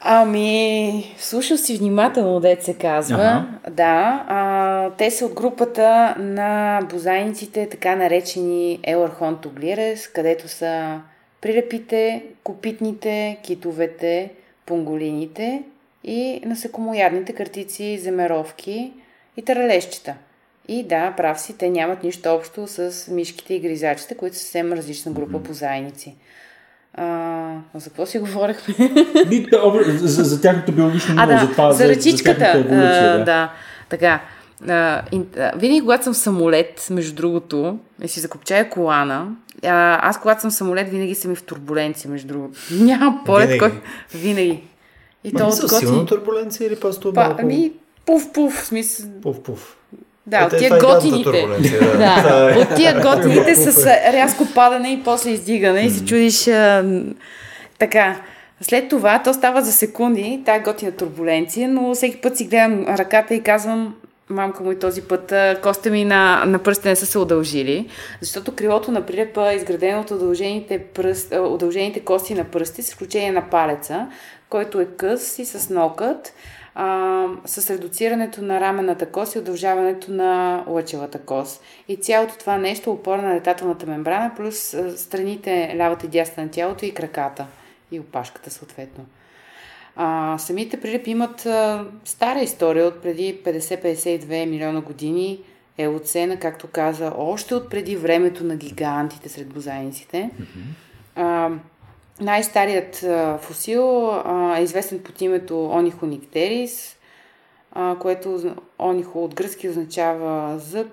Ами, слушал си внимателно, дет се казва. Ага. Да, а, те са от групата на бозайниците, така наречени Елархонтоглирес, където са прилепите, копитните, китовете, пунголините и насекомоядните картици, земеровки и таралещчета. И да, прав си, те нямат нищо общо с мишките и гризачите, които са съвсем различна група бозайници. А, за какво си говорихме? Обр- за, за тяхното биологично минало, да, за това, за ръчичката. тяхната еволюция. а, да. да, така. А, ин, а, винаги, когато съм в самолет, между другото, и си закопчая колана, а, аз когато съм в самолет, винаги съм и в турбуленция, между другото. Няма полет, Винаги? кой... Винаги. И Ма то от силна турбуленция или просто Па, малко... ами, пуф-пуф, в смисъл... Пуф-пуф. Да, Е, от те, тия готините. да. Да, от тия готините с рязко падане и после издигане и се чудиш така. След това то става за секунди, тая готина турбуленция, но всеки път си гледам ръката и казвам, мамка му и този път а, костите ми на, на пръстите не са се удължили, защото крилото на прилепа е изградено от удължените, пръст, удължените кости на пръсти, с изключение на палеца, който е къс и с нокът а, с редуцирането на рамената кост и удължаването на лъчевата кост. И цялото това нещо е опора на летателната мембрана, плюс страните, лявата и дясна на тялото и краката и опашката съответно. А, самите прилепи имат а, стара история от преди 50-52 милиона години. Елоцена, както каза, още от преди времето на гигантите сред бозайниците. А, най-старият а, е известен под името Онихониктерис, което Онихо от гръцки означава зъб,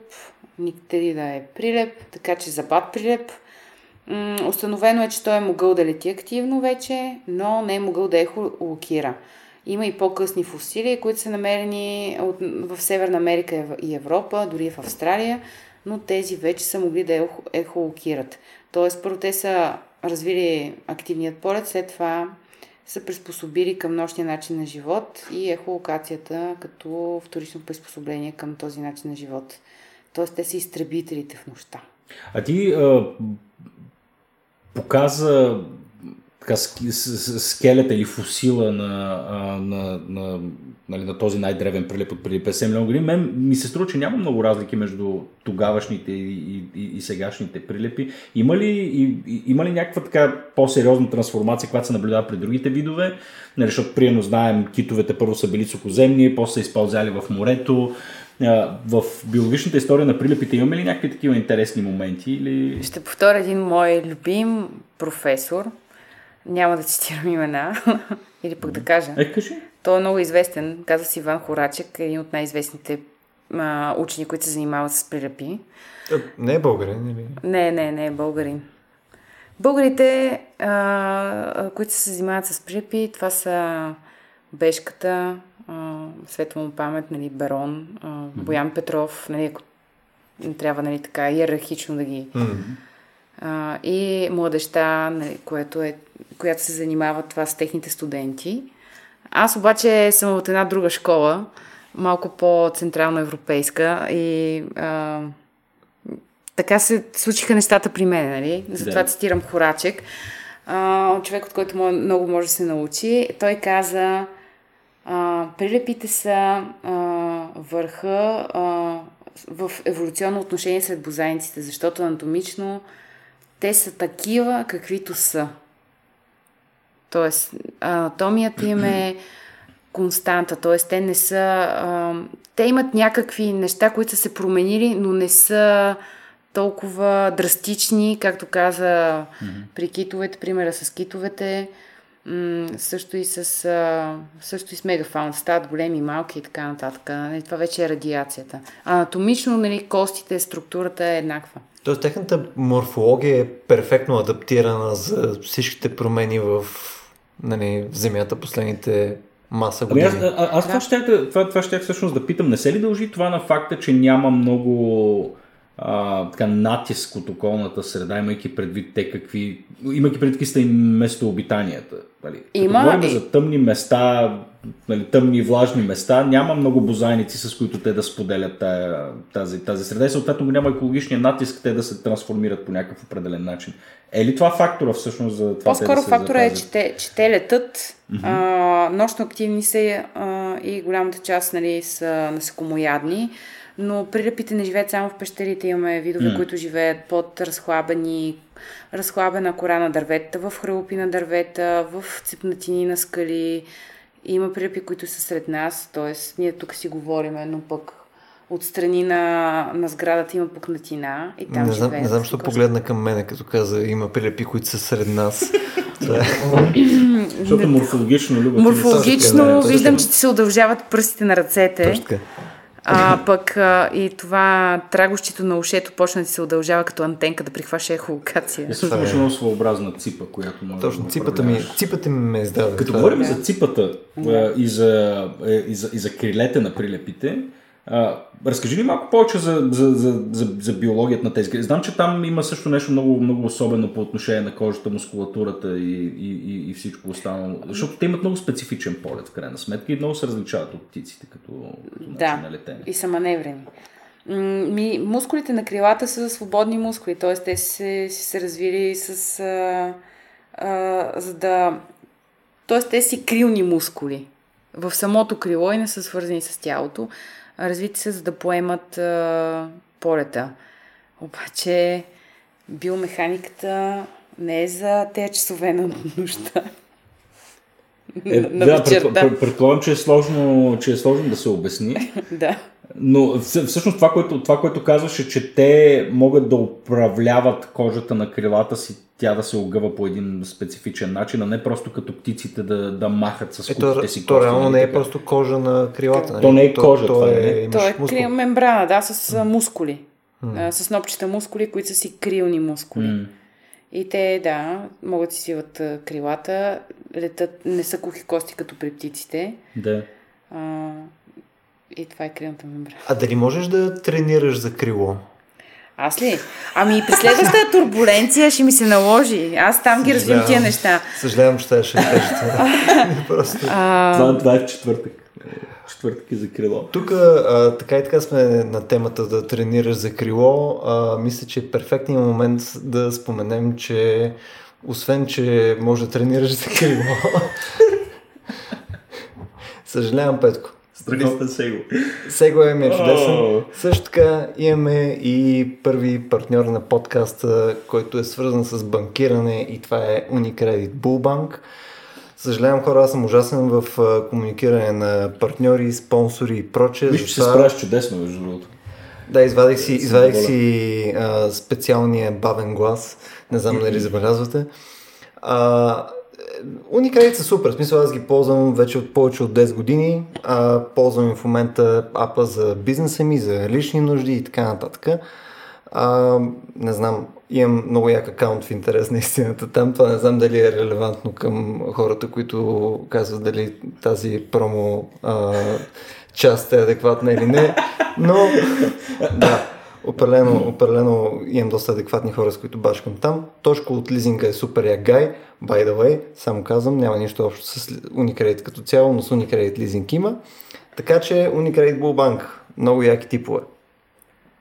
никтерида е прилеп, така че забат прилеп. Установено е, че той е могъл да лети активно вече, но не е могъл да ехолокира. Има и по-късни фусили, които са намерени от, в Северна Америка и Европа, дори в Австралия, но тези вече са могли да ехолокират. Тоест, първо те са развили активният полет, след това са приспособили към нощния начин на живот и ехолокацията като вторично приспособление към този начин на живот. Тоест, те са изтребителите в нощта. А ти а, показа така, скелета или фусила на, на, на, нали, на този най-древен прилеп от преди 50 милиона години, мен ми се струва, че няма много разлики между тогавашните и, и, и сегашните прилепи. Има ли, и, има ли някаква така по-сериозна трансформация, която се наблюдава при другите видове? Нали, защото приемно знаем, китовете първо са били сухоземни, после са използвали в морето. В биологичната история на прилепите имаме ли някакви такива интересни моменти? Или... Ще повторя един мой любим професор, няма да цитирам имена, или пък да кажа. Е, кажи. Той е много известен, казва си Иван Хорачек, един от най-известните а, учени, които се занимават с прилепи. Не е българин, или? Не, не, не е българин. Българите, а, които се занимават с прилепи, това са Бешката, светла му памет, нали, Барон, а, Боян Петров, нали, ако трябва нали, така иерархично да ги... Mm-hmm. А, и младеща, нали, което е която се занимава това с техните студенти. Аз обаче съм от една друга школа, малко по-централно европейска и а, така се случиха нещата при мен, нали? Затова да. цитирам Хорачек, а, човек, от който много може да се научи. Той каза, а, прилепите са а, върха а, в еволюционно отношение сред бозайниците, защото анатомично те са такива, каквито са. Тоест, анатомията им е константа, т.е. те не са... А, те имат някакви неща, които са се променили, но не са толкова драстични, както каза mm-hmm. при китовете, примера с китовете, м- също и с, а, също и с мегафауна, стават големи, малки и така нататък. Нали, това вече е радиацията. Анатомично, нали, костите, структурата е еднаква. Тоест, техната морфология е перфектно адаптирана за всичките промени в нали, в Земята последните маса години. Ами аз, аз това, ще, това, това ще всъщност да питам, не се ли дължи това на факта, че няма много а, така, натиск от околната среда, имайки предвид те какви, имайки предвид какви са им местообитанията. Нали? Има... Говорим за тъмни места, нали, тъмни влажни места, няма много бозайници, с които те да споделят тази, тази среда и съответно няма екологичния натиск те да се трансформират по някакъв определен начин. Е ли това фактора всъщност за това? По-скоро да фактора е, че те, че те летат, mm-hmm. а, нощно активни са а, и голямата част нали, са насекомоядни, но прилепите не живеят само в пещерите. Имаме видове, mm. които живеят под разхлабени, разхлабена кора на дървета, в хрълпи на дървета, в цепнатини на скали. Има прилепи, които са сред нас, т.е. ние тук си говорим, но пък отстрани на, на сградата има пукнатина и там не знам, живеят. Не знам, защо погледна към мене, като каза, има прилепи, които са сред нас. Защото морфологично любят. Морфологично виждам, че ти се удължават пръстите на ръцете. Точно така. А пък а, и това трагощито на ушето почна да се удължава като антенка да прихваща ехолокация. Е, също имаш много своеобразна ципа, която може Точно, да ципата ми, ципата ми ме издава. Като говорим да. за ципата да. и, за, е, и, за, и за крилете на прилепите, а, разкажи ни малко повече за, за, за, за, за биологията на тези. Знам, че там има също нещо много, много особено по отношение на кожата, мускулатурата и, и, и, всичко останало. Защото те имат много специфичен полет, в крайна сметка, и много се различават от птиците като, като да, на летене. и са маневрени. Ми, мускулите на крилата са свободни мускули, т.е. те се, се развили с... А, а, за да... Т.е. те си крилни мускули. В самото крило и не са свързани с тялото развити се, за да поемат а, полета. Обаче биомеханиката не е за тези часове на нощта. Е, на, да, пред, предполагам, че е, сложно, че е сложно да се обясни. да. Но всъщност това което, това, което казваше, че те могат да управляват кожата на крилата си, тя да се огъва по един специфичен начин, а не просто като птиците да, да махат с кутите си. То реално не е просто кожа на крилата. Нали? То не е кожа, то, това е, е, то е крил мембрана, да, с мускули. Mm. С нопчета мускули, които са си крилни мускули. Mm. И те, да, могат да си сиват крилата, летат, не са кухи кости като при птиците. Да. А, и това е крилната мембрана. А дали можеш да тренираш за крило? Аз ли? Ами при следващата турбуленция ще ми се наложи. Аз там ги развивам тия неща. Съжалявам, че ще кажа това. Това, това е в четвъртък. Четвъртък е за крило. Тук така и така сме на темата да тренираш за крило. А, мисля, че е перфектният момент да споменем, че освен, че може да тренираш за крило. Съжалявам, Петко. Страхотен Сега. Сега ми е чудесен. Oh. Също така имаме и първи партньор на подкаста, който е свързан с банкиране и това е Unicredit Bullbank. Съжалявам хора, аз съм ужасен в комуникиране на партньори, спонсори и прочее. Виж, че се справяш чудесно, между другото. Да, извадих си, извадих си а, специалния бавен глас. Не знам дали забелязвате. А, Unicredit са супер, в смисъл аз ги ползвам вече от повече от 10 години, а, ползвам в момента апа за бизнеса ми, за лични нужди и така нататък. А, не знам, имам много як акаунт в интерес на истината там, това не знам дали е релевантно към хората, които казват дали тази промо а, част е адекватна или не, но да. Определено, определено имам доста адекватни хора, с които башкам там. Точка от лизинга е супер як гай. By the way, само казвам, няма нищо общо с Unicredit като цяло, но с Unicredit лизинг има. Така че Unicredit Bullbank, много яки типове.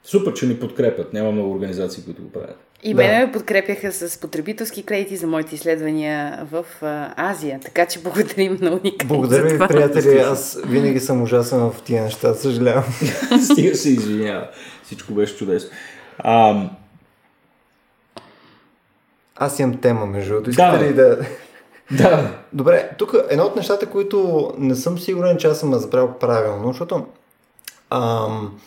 Супер, че ни подкрепят. Няма много организации, които го правят. И да. ме подкрепяха с потребителски кредити за моите изследвания в а, Азия. Така че благодарим на Unicredit. Благодаря ви, приятели. Аз винаги съм ужасен в тия неща. Съжалявам. Стига се извинява. Всичко беше чудесно. А... Аз имам тема, между другото. Искате да. ли да... Да. Добре, тук едно от нещата, които не съм сигурен, че аз съм разбрал правилно, защото ам,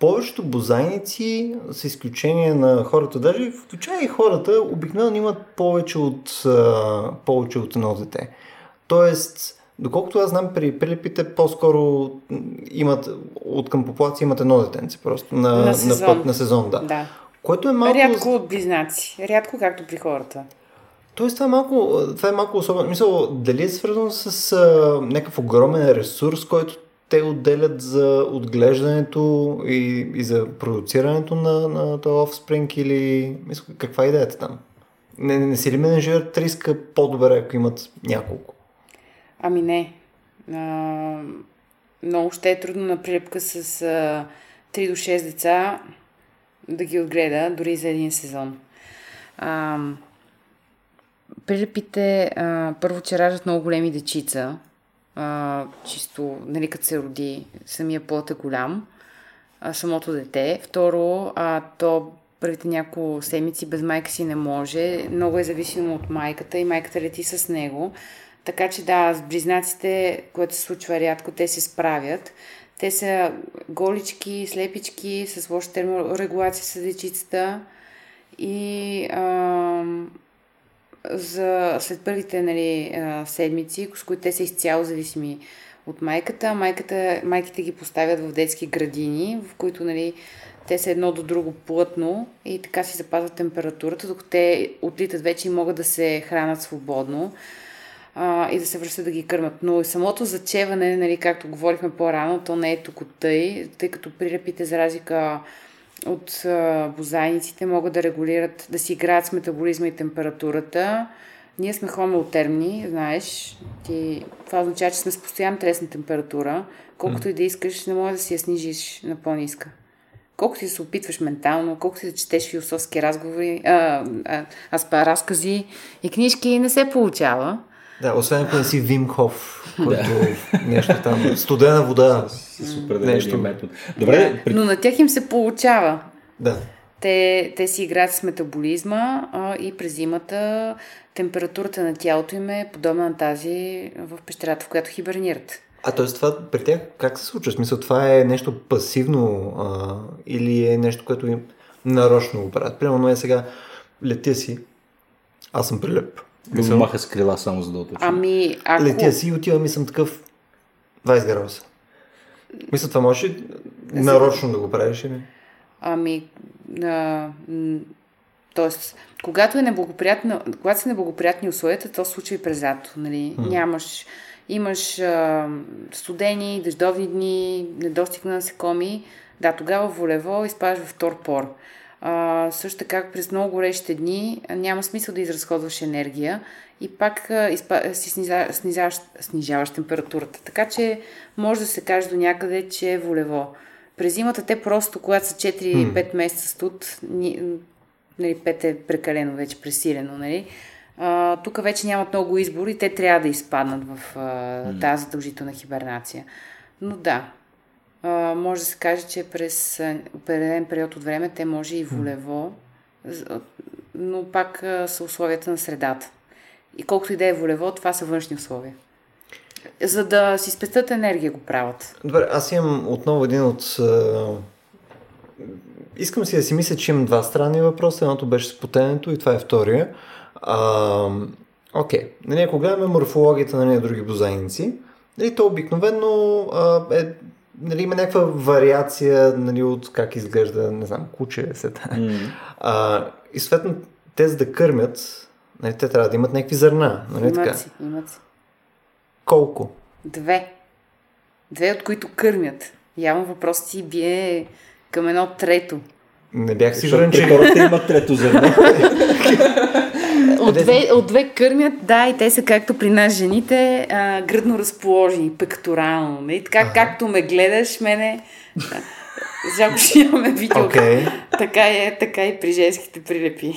повечето бозайници, с изключение на хората, даже включая и хората, обикновено имат повече от, а, повече от едно дете. Тоест, Доколкото аз знам, при прилепите по-скоро имат, от към популация имат едно детенце просто на, на, сезон. на път на сезон. Да. да. Което е малко... Рядко от близнаци. Рядко както при хората. Тоест, това е малко, това е малко особено. Мисъл, дали е свързано с а, някакъв огромен ресурс, който те отделят за отглеждането и, и за продуцирането на, на този offspring или каква е идеята там? Не, не, си ли менеджират риска по-добре, ако имат няколко? Ами не. А, много ще е трудно на прилепка с а, 3 до 6 деца да ги отгледа, дори за един сезон. А, прилепите, а, първо, че раждат много големи дечица, а, чисто, нали, като се роди, самия плод е голям, а, самото дете. Второ, а, то първите няколко седмици без майка си не може. Много е зависимо от майката и майката лети с него. Така че да, с близнаците, което се случва рядко, те се справят. Те са голички, слепички, с лоша терморегулация с дечицата и а, за, след първите нали, седмици, с които те са изцяло зависими от майката, майката, майките ги поставят в детски градини, в които нали, те са едно до друго плътно и така си запазват температурата, докато те отлитат вече и могат да се хранят свободно а, и да се връщат да ги кърмат. Но самото зачеване, нали, както говорихме по-рано, то не е тук тъй, тъй като прилепите за разлика от бозайниците могат да регулират, да си играят с метаболизма и температурата. Ние сме хомеотермни, знаеш. Ти, това означава, че сме с постоянна тресна температура. Колкото и да искаш, не може да си я снижиш на по-ниска. Колкото и да се опитваш ментално, колкото и да четеш философски разговори, а, а, а, разкази и книжки, не се получава. Да, освен ако не си Вим Хоф, който нещо там, студена вода. С определения метод. Добре. Да, но на тях им се получава. Да. Те, те си играят с метаболизма а, и през зимата температурата на тялото им е подобна на тази в пещерата, в която хибернират. А т.е. това при тях как се случва? В смисъл, това е нещо пасивно а, или е нещо, което им нарочно го правят? Примерно е сега, летя си, аз съм прилеп. Мисъл... Маха с крила само за да уточня. Ами, ако... Летя си и отивам и съм такъв 20 градуса. Мисля, това може ли нарочно да го правиш или? Ами, а, тоест, когато, е неблагоприятно, когато са неблагоприятни условията, то се случва и през лято. Нали? М. Нямаш, имаш а, студени, дъждовни дни, недостиг на насекоми. Да, тогава волево изпадаш в торпор. А, също така през много горещите дни няма смисъл да изразходваш енергия и пак а, изпа, си сниза, снижаваш, снижаваш температурата. Така че може да се каже до някъде, че е волево. През зимата те просто, когато са 4-5 месеца студ, ни, нали, 5 е прекалено вече пресилено, нали? Тук вече нямат много избор и те трябва да изпаднат в а, тази задължителна хибернация. Но да, а, може да се каже, че през определен период от време те може и волево, но пак а, са условията на средата. И колкото и да е волево, това са външни условия. За да си спестят енергия го правят. Добре, аз имам отново един от... Искам си да си мисля, че имам два странни въпроса. Едното беше с потенето и това е втория. А, окей. Нали, ако гледаме морфологията на ние други бозайници, нали, то обикновено а, е, нали, има някаква вариация нали, от как изглежда, не знам, куче, сета. А, и съответно, те за да кърмят, нали, те трябва да имат някакви зърна. Нали, така? Имат си, имат си. Колко? Две. Две, от които кърмят. Явно въпросът си бие към едно трето. Не бях сигурен, че... хората имат трето зърно. От две, от две кърмят, да, и те са както при нас жените, а, гръдно разположени, пекторално. Не? Така Ага. както ме гледаш, мене... Жалко, че имаме видео. Окей. Така е, така и при женските прилепи.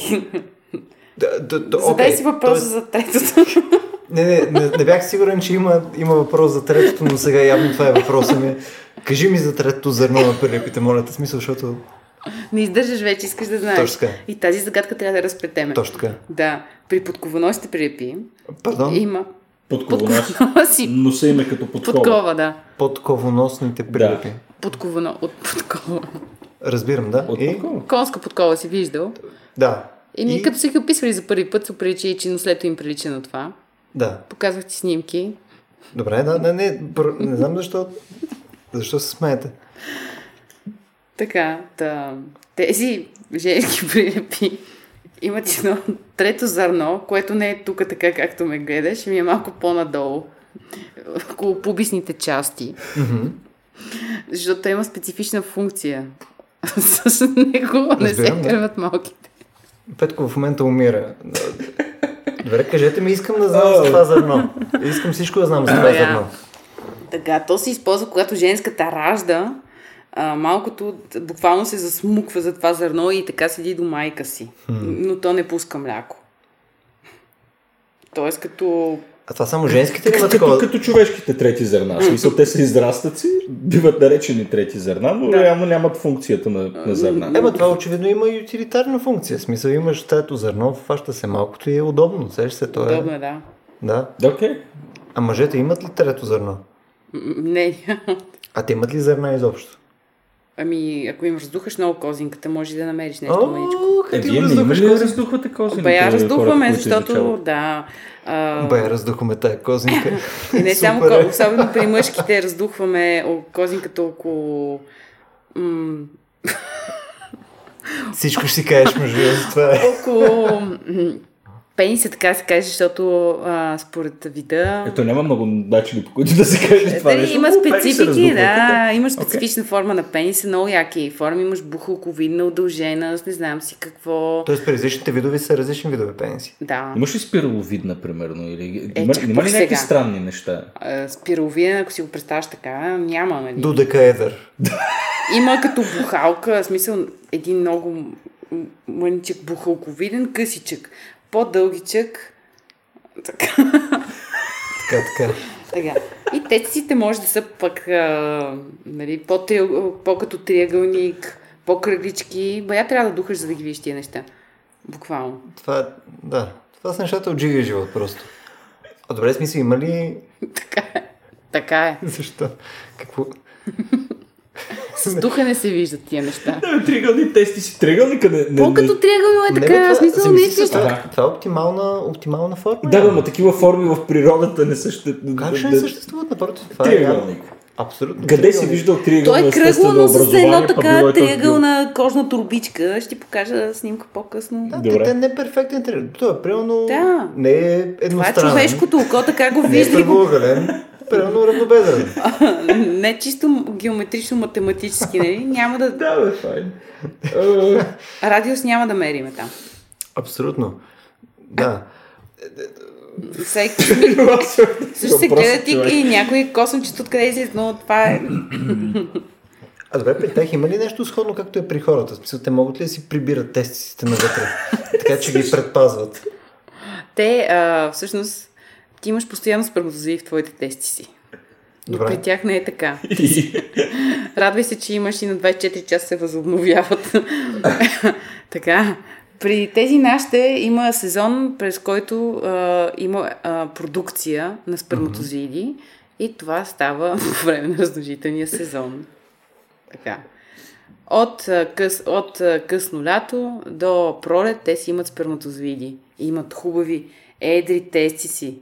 Да, да, да, Задай си въпроса Тоест, за третото. Не, не, не, не бях сигурен, че има, има въпрос за третото, но сега явно това е въпроса ми. Кажи ми за третото зърно на прилепите, моля те, смисъл, защото... Не издържаш вече, искаш да знаеш. Точно така. И тази загадка трябва да разплетеме. Точно така. Да, при подкованосите прилепи Пардон? има Подковонос. подкованоси. Носа им е като подкова. Подкова, да. Подковоносните прилепи. Подковано от подкова. Разбирам, да. От И? подкова. Конска подкова си виждал. Да. Еми, И- като са ги описвали за първи път, се прилича, че нослето им прилича на това. Да. Показвах ти снимки. Добре, да, не, не, бър... не знам защо... Защо се смеете? Така, та, тези женски прилепи имат едно трето зърно, което не е тук така, както ме гледаш, ми е малко по-надолу, около пубисните части. Защото той има специфична функция. С него не се да. кърват малките. Петко в момента умира. Добре, кажете ми, искам да знам за това зърно. Искам всичко да знам за това зърно. Така, то се използва, когато женската ражда, а, малкото буквално се засмуква за това зърно и така седи до майка си. Но то не пуска мляко. Тоест като... А това само женските ли Като, такова? като човешките трети зърна. В смисъл, те се израстват си, биват наречени трети зърна, но Да. реално нямат функцията на, на зърна. Ема това очевидно има и утилитарна функция. В смисъл имаш трето зърно, фаща се малкото и е удобно. Сеш се, то е... Удобно е, да. Да. Да, окей. А мъжете имат ли трето зърно? Не, А те имат ли зърна изобщо? Ами, ако им раздухаш много козинката, може и да намериш нещо мъничко. О, Е, има раздухаш ли раздухвате козините? Бе, я хората, раздухваме, защото, да. А, Бе, раздухаме тая козинка. и не само, особено при мъжките раздухваме о- козинката около... М- Всичко ще си кажеш, между за това е. около м, пениса, така се каже, защото а, според вида... Ето няма много начини, по които да се каже това Дали, нещо. има се специфики, да, имаш специфична форма на пениса, много яки форми, имаш бухалковидна, удължена, с не знам си какво. Тоест, при различните видове са различни видове пениси. Да. Имаш ли спираловидна, примерно? Или... Е, има, чак има ли някакви странни неща? А, Спиралвина, ако си го представяш така, няма, нали? Додекаедър. Има като бухалка, в смисъл един много мъничък бухалковиден късичък. По-дългичък. Така. Така, така. така. И теците може да са пък а, нали, по-триъг- по-като триъгълник, по-кръглички. Бая трябва да духаш, за да ги видиш тия неща. Буквално. Това, да. Това са нещата от живия живот просто. А добре, смисъл, има ли... Така е. Така е. Защо? Какво? С духа не се виждат тия неща. Да, триъгълни тести си. Триъгълника не... не, По-като триъгълно е Не, така, това- смисъл замисли наистина. се, това, е оптимална, оптимална форма. Да, ма такива форми в природата не съществуват. Как ще не съществуват? Напротив, това е Триъгълник. абсолютно. Къде си виждал триъгълно Той е кръгло, но с едно така е триъгълна кожна турбичка. Ще ти покажа снимка по-късно. Да, Добре. те, те не е перфектен триъгълник. Той е примерно Да. не е Това е едностранен. човешкото око, така го Не е примерно равнобедрен. не чисто геометрично-математически, нали? Няма да... Да, бе, файн. Радиус няма да мериме там. Абсолютно. Да. Всеки също се гледат и, и някой косъмчето откъде излиза, но това е... А добре, при тях има ли нещо сходно, както е при хората? Смисъл, те могат ли да си прибират тестиците навътре, така че ги предпазват? Те, а, всъщност, ти имаш постоянно сперматозоиди в твоите тести си. Но при тях не е така. Радвай се, че имаш и на 24 часа се възобновяват. така. При тези нашите има сезон, през който а, има а, продукция на сперматозоиди и това става по време на размножителния сезон. Така. От, а, къс, от а, късно лято до пролет те си имат сперматозоиди. Имат хубави, едри тестиси.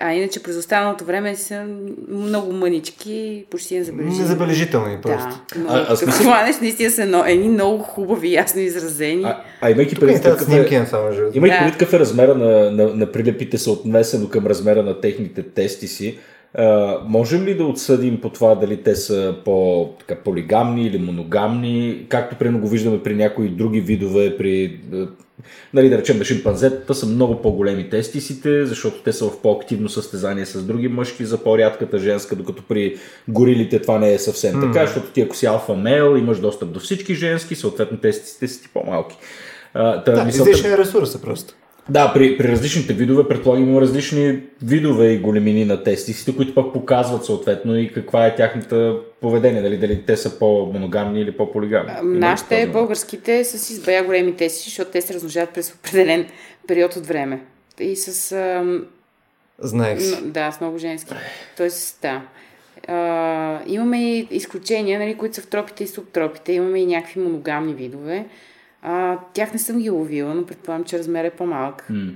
А иначе през останалото време са много мънички, почти незабележими. Незабележителни просто. Да. Но, А- а като смисъл- хванеш, наистина са едно, едни много хубави, ясно изразени. А, а имайки предвид какъв снимки е, на само живота. имайки Да. предвид какъв е размера на, на, на прилепите съотнесено към размера на техните тести си, а, можем ли да отсъдим по това дали те са по, така, полигамни или моногамни, както примерно го виждаме при някои други видове, при нали, да речем, шимпанзетата са много по-големи тестисите, защото те са в по-активно състезание с други мъжки за по-рядката женска, докато при горилите това не е съвсем така, защото ти ако си алфа мейл, имаш достъп до всички женски, съответно тестисите са ти по-малки. А, та, Да, мисълта- излишен е просто. Да, при, при различните видове, предполагам, има различни видове и големини на тестисите, които пък показват съответно и каква е тяхната поведение, дали, дали те са по-моногамни или по-полигамни. Нашите момент? българските са си с бая големи теси, защото те се размножават през определен период от време. И с, ам, Знаех си. да, с много женски. Тоест, да. А, имаме и изключения, нали, които са в тропите и субтропите. Имаме и някакви моногамни видове. А, тях не съм ги ловила, но предполагам, че размер е по-малък. М,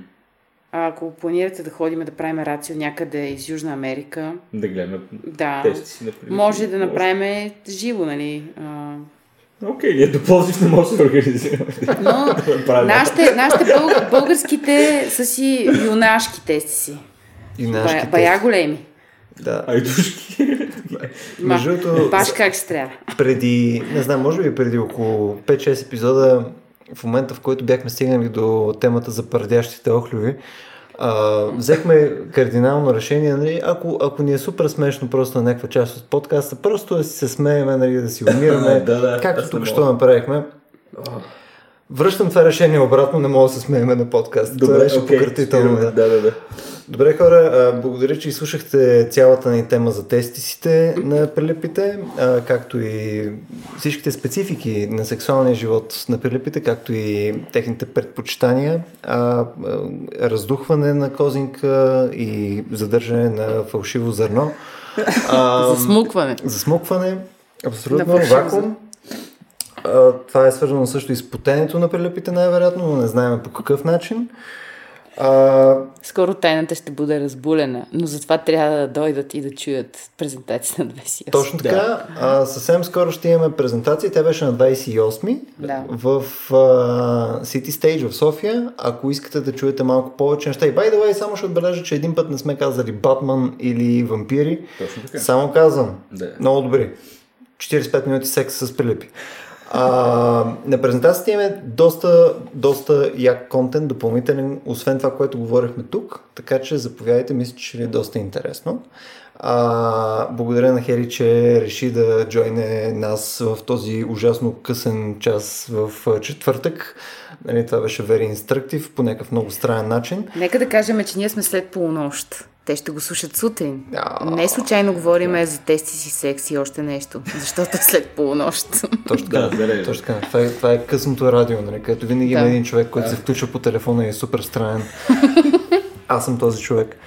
А, ако планирате да ходим да правим рацио някъде из Южна Америка, Да гледаме да, тестиси. Например. може да направим живо, нали? А, Окей, ние до Пловдив не може да се организираме. Но нашите, нашите бълг, българските са си юнашки тести си. И Бая, нашите. бая големи. Да. Айдушки. Между другото, баш как трябва. преди, не знам, може би преди около 5-6 епизода, в момента в който бяхме стигнали до темата за пърдящите охлюви, а, взехме кардинално решение, нали, ако, ако ни е супер смешно просто на някаква част от подкаста, просто да си се смееме, нали, да си умираме, Да, да, както тук що направихме. Връщам това решение обратно, не мога да се смееме на подкаст. Това Добре, беше окей, пократително. спираме. Да. Да, да, да. Добре хора, благодаря, че изслушахте цялата ни тема за тестисите на прилепите, както и всичките специфики на сексуалния живот на прилепите, както и техните предпочитания, раздухване на козинка и задържане на фалшиво зърно. За смукване. Засмукване, абсолютно, На фалшиво вакуум. А, това е свързано също и с потенето на прилепите, най-вероятно, но не знаем по какъв начин. А, Скоро тайната ще бъде разбулена, но затова трябва да дойдат и да чуят презентацията на 28. Точно така. А, съвсем скоро ще имаме презентация. Тя беше на 28 Да. в а, City Stage в София. Ако искате да чуете малко повече неща. И by the way, само ще отбележа, че един път не сме казали Батман или вампири. Точно така. Само казвам. Да. Много добри. 45 минути секс с прилепи. А, на презентацията имаме доста, доста як контент, допълнителен, освен това, което говорихме тук, така че заповядайте, мисля, че ви е доста интересно. А, благодаря на Хери, че реши да джойне нас в този ужасно късен час в четвъртък. Нали, това беше very instructive по някакъв много странен начин. Нека да кажем, че ние сме след полунощ. Те ще го слушат сутрин. А. Не случайно говорим за тести си секс и още нещо, защото е след полунощ. Точно така. Да, точно така. Това, е, това е късното радио, нали, където винаги има Да. един човек, който се включва по телефона и е супер странен. аз съм този човек.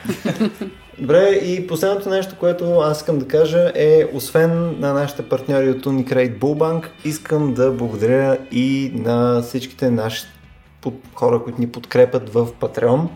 Добре, и последното нещо, което аз искам да кажа е, освен на нашите партньори от Unicredit Bullbank, искам да благодаря и на всичките наши хора, които ни подкрепят в Patreon.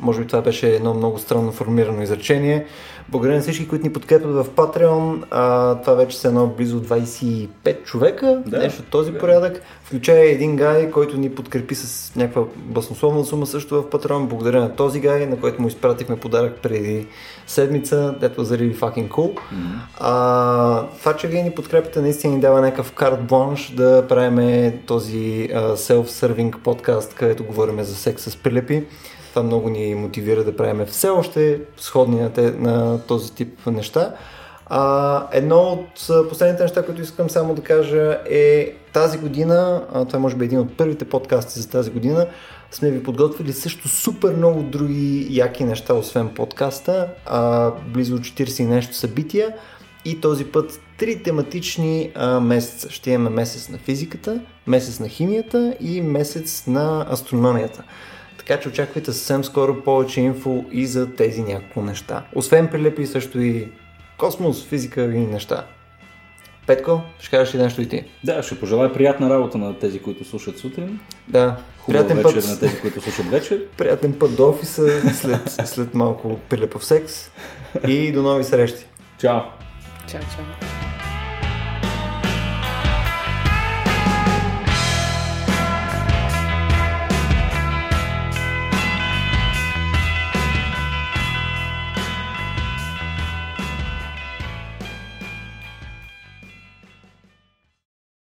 Може би това беше едно много странно формирано изречение. Благодаря на всички, които ни подкрепят в Patreon. А, това вече са едно близо 25 човека, да, нещо от този да. порядък. Включая един гай, който ни подкрепи с някаква баснословна сума също в Patreon. Благодаря на този гай, на който му изпратихме подарък преди седмица. Was really fucking cool. Mm-hmm. А, това, че вие ни подкрепите, наистина ни дава някакъв карт бланш да правим този uh, self-serving подкаст, където говорим за секс с прилепи. Това много ни мотивира да правим все още сходни на, те, на този тип неща. А, едно от последните неща, които искам само да кажа е тази година, а, това може би един от първите подкасти за тази година, сме ви подготвили също супер много други яки неща, освен подкаста, а, близо 40 и нещо събития и този път три тематични а, месеца. Ще имаме месец на физиката, месец на химията и месец на астрономията. Така че очаквайте съвсем скоро повече инфо и за тези няколко неща. Освен прилепи също и космос, физика и неща. Петко, ще кажеш ли нещо и ти? Да, ще пожелая приятна работа на тези, които слушат сутрин. Да, Хубава приятен вечер път на тези, които слушат вечер. Приятен път до офиса след, след малко прилепов секс и до нови срещи. Чао! Чао, чао!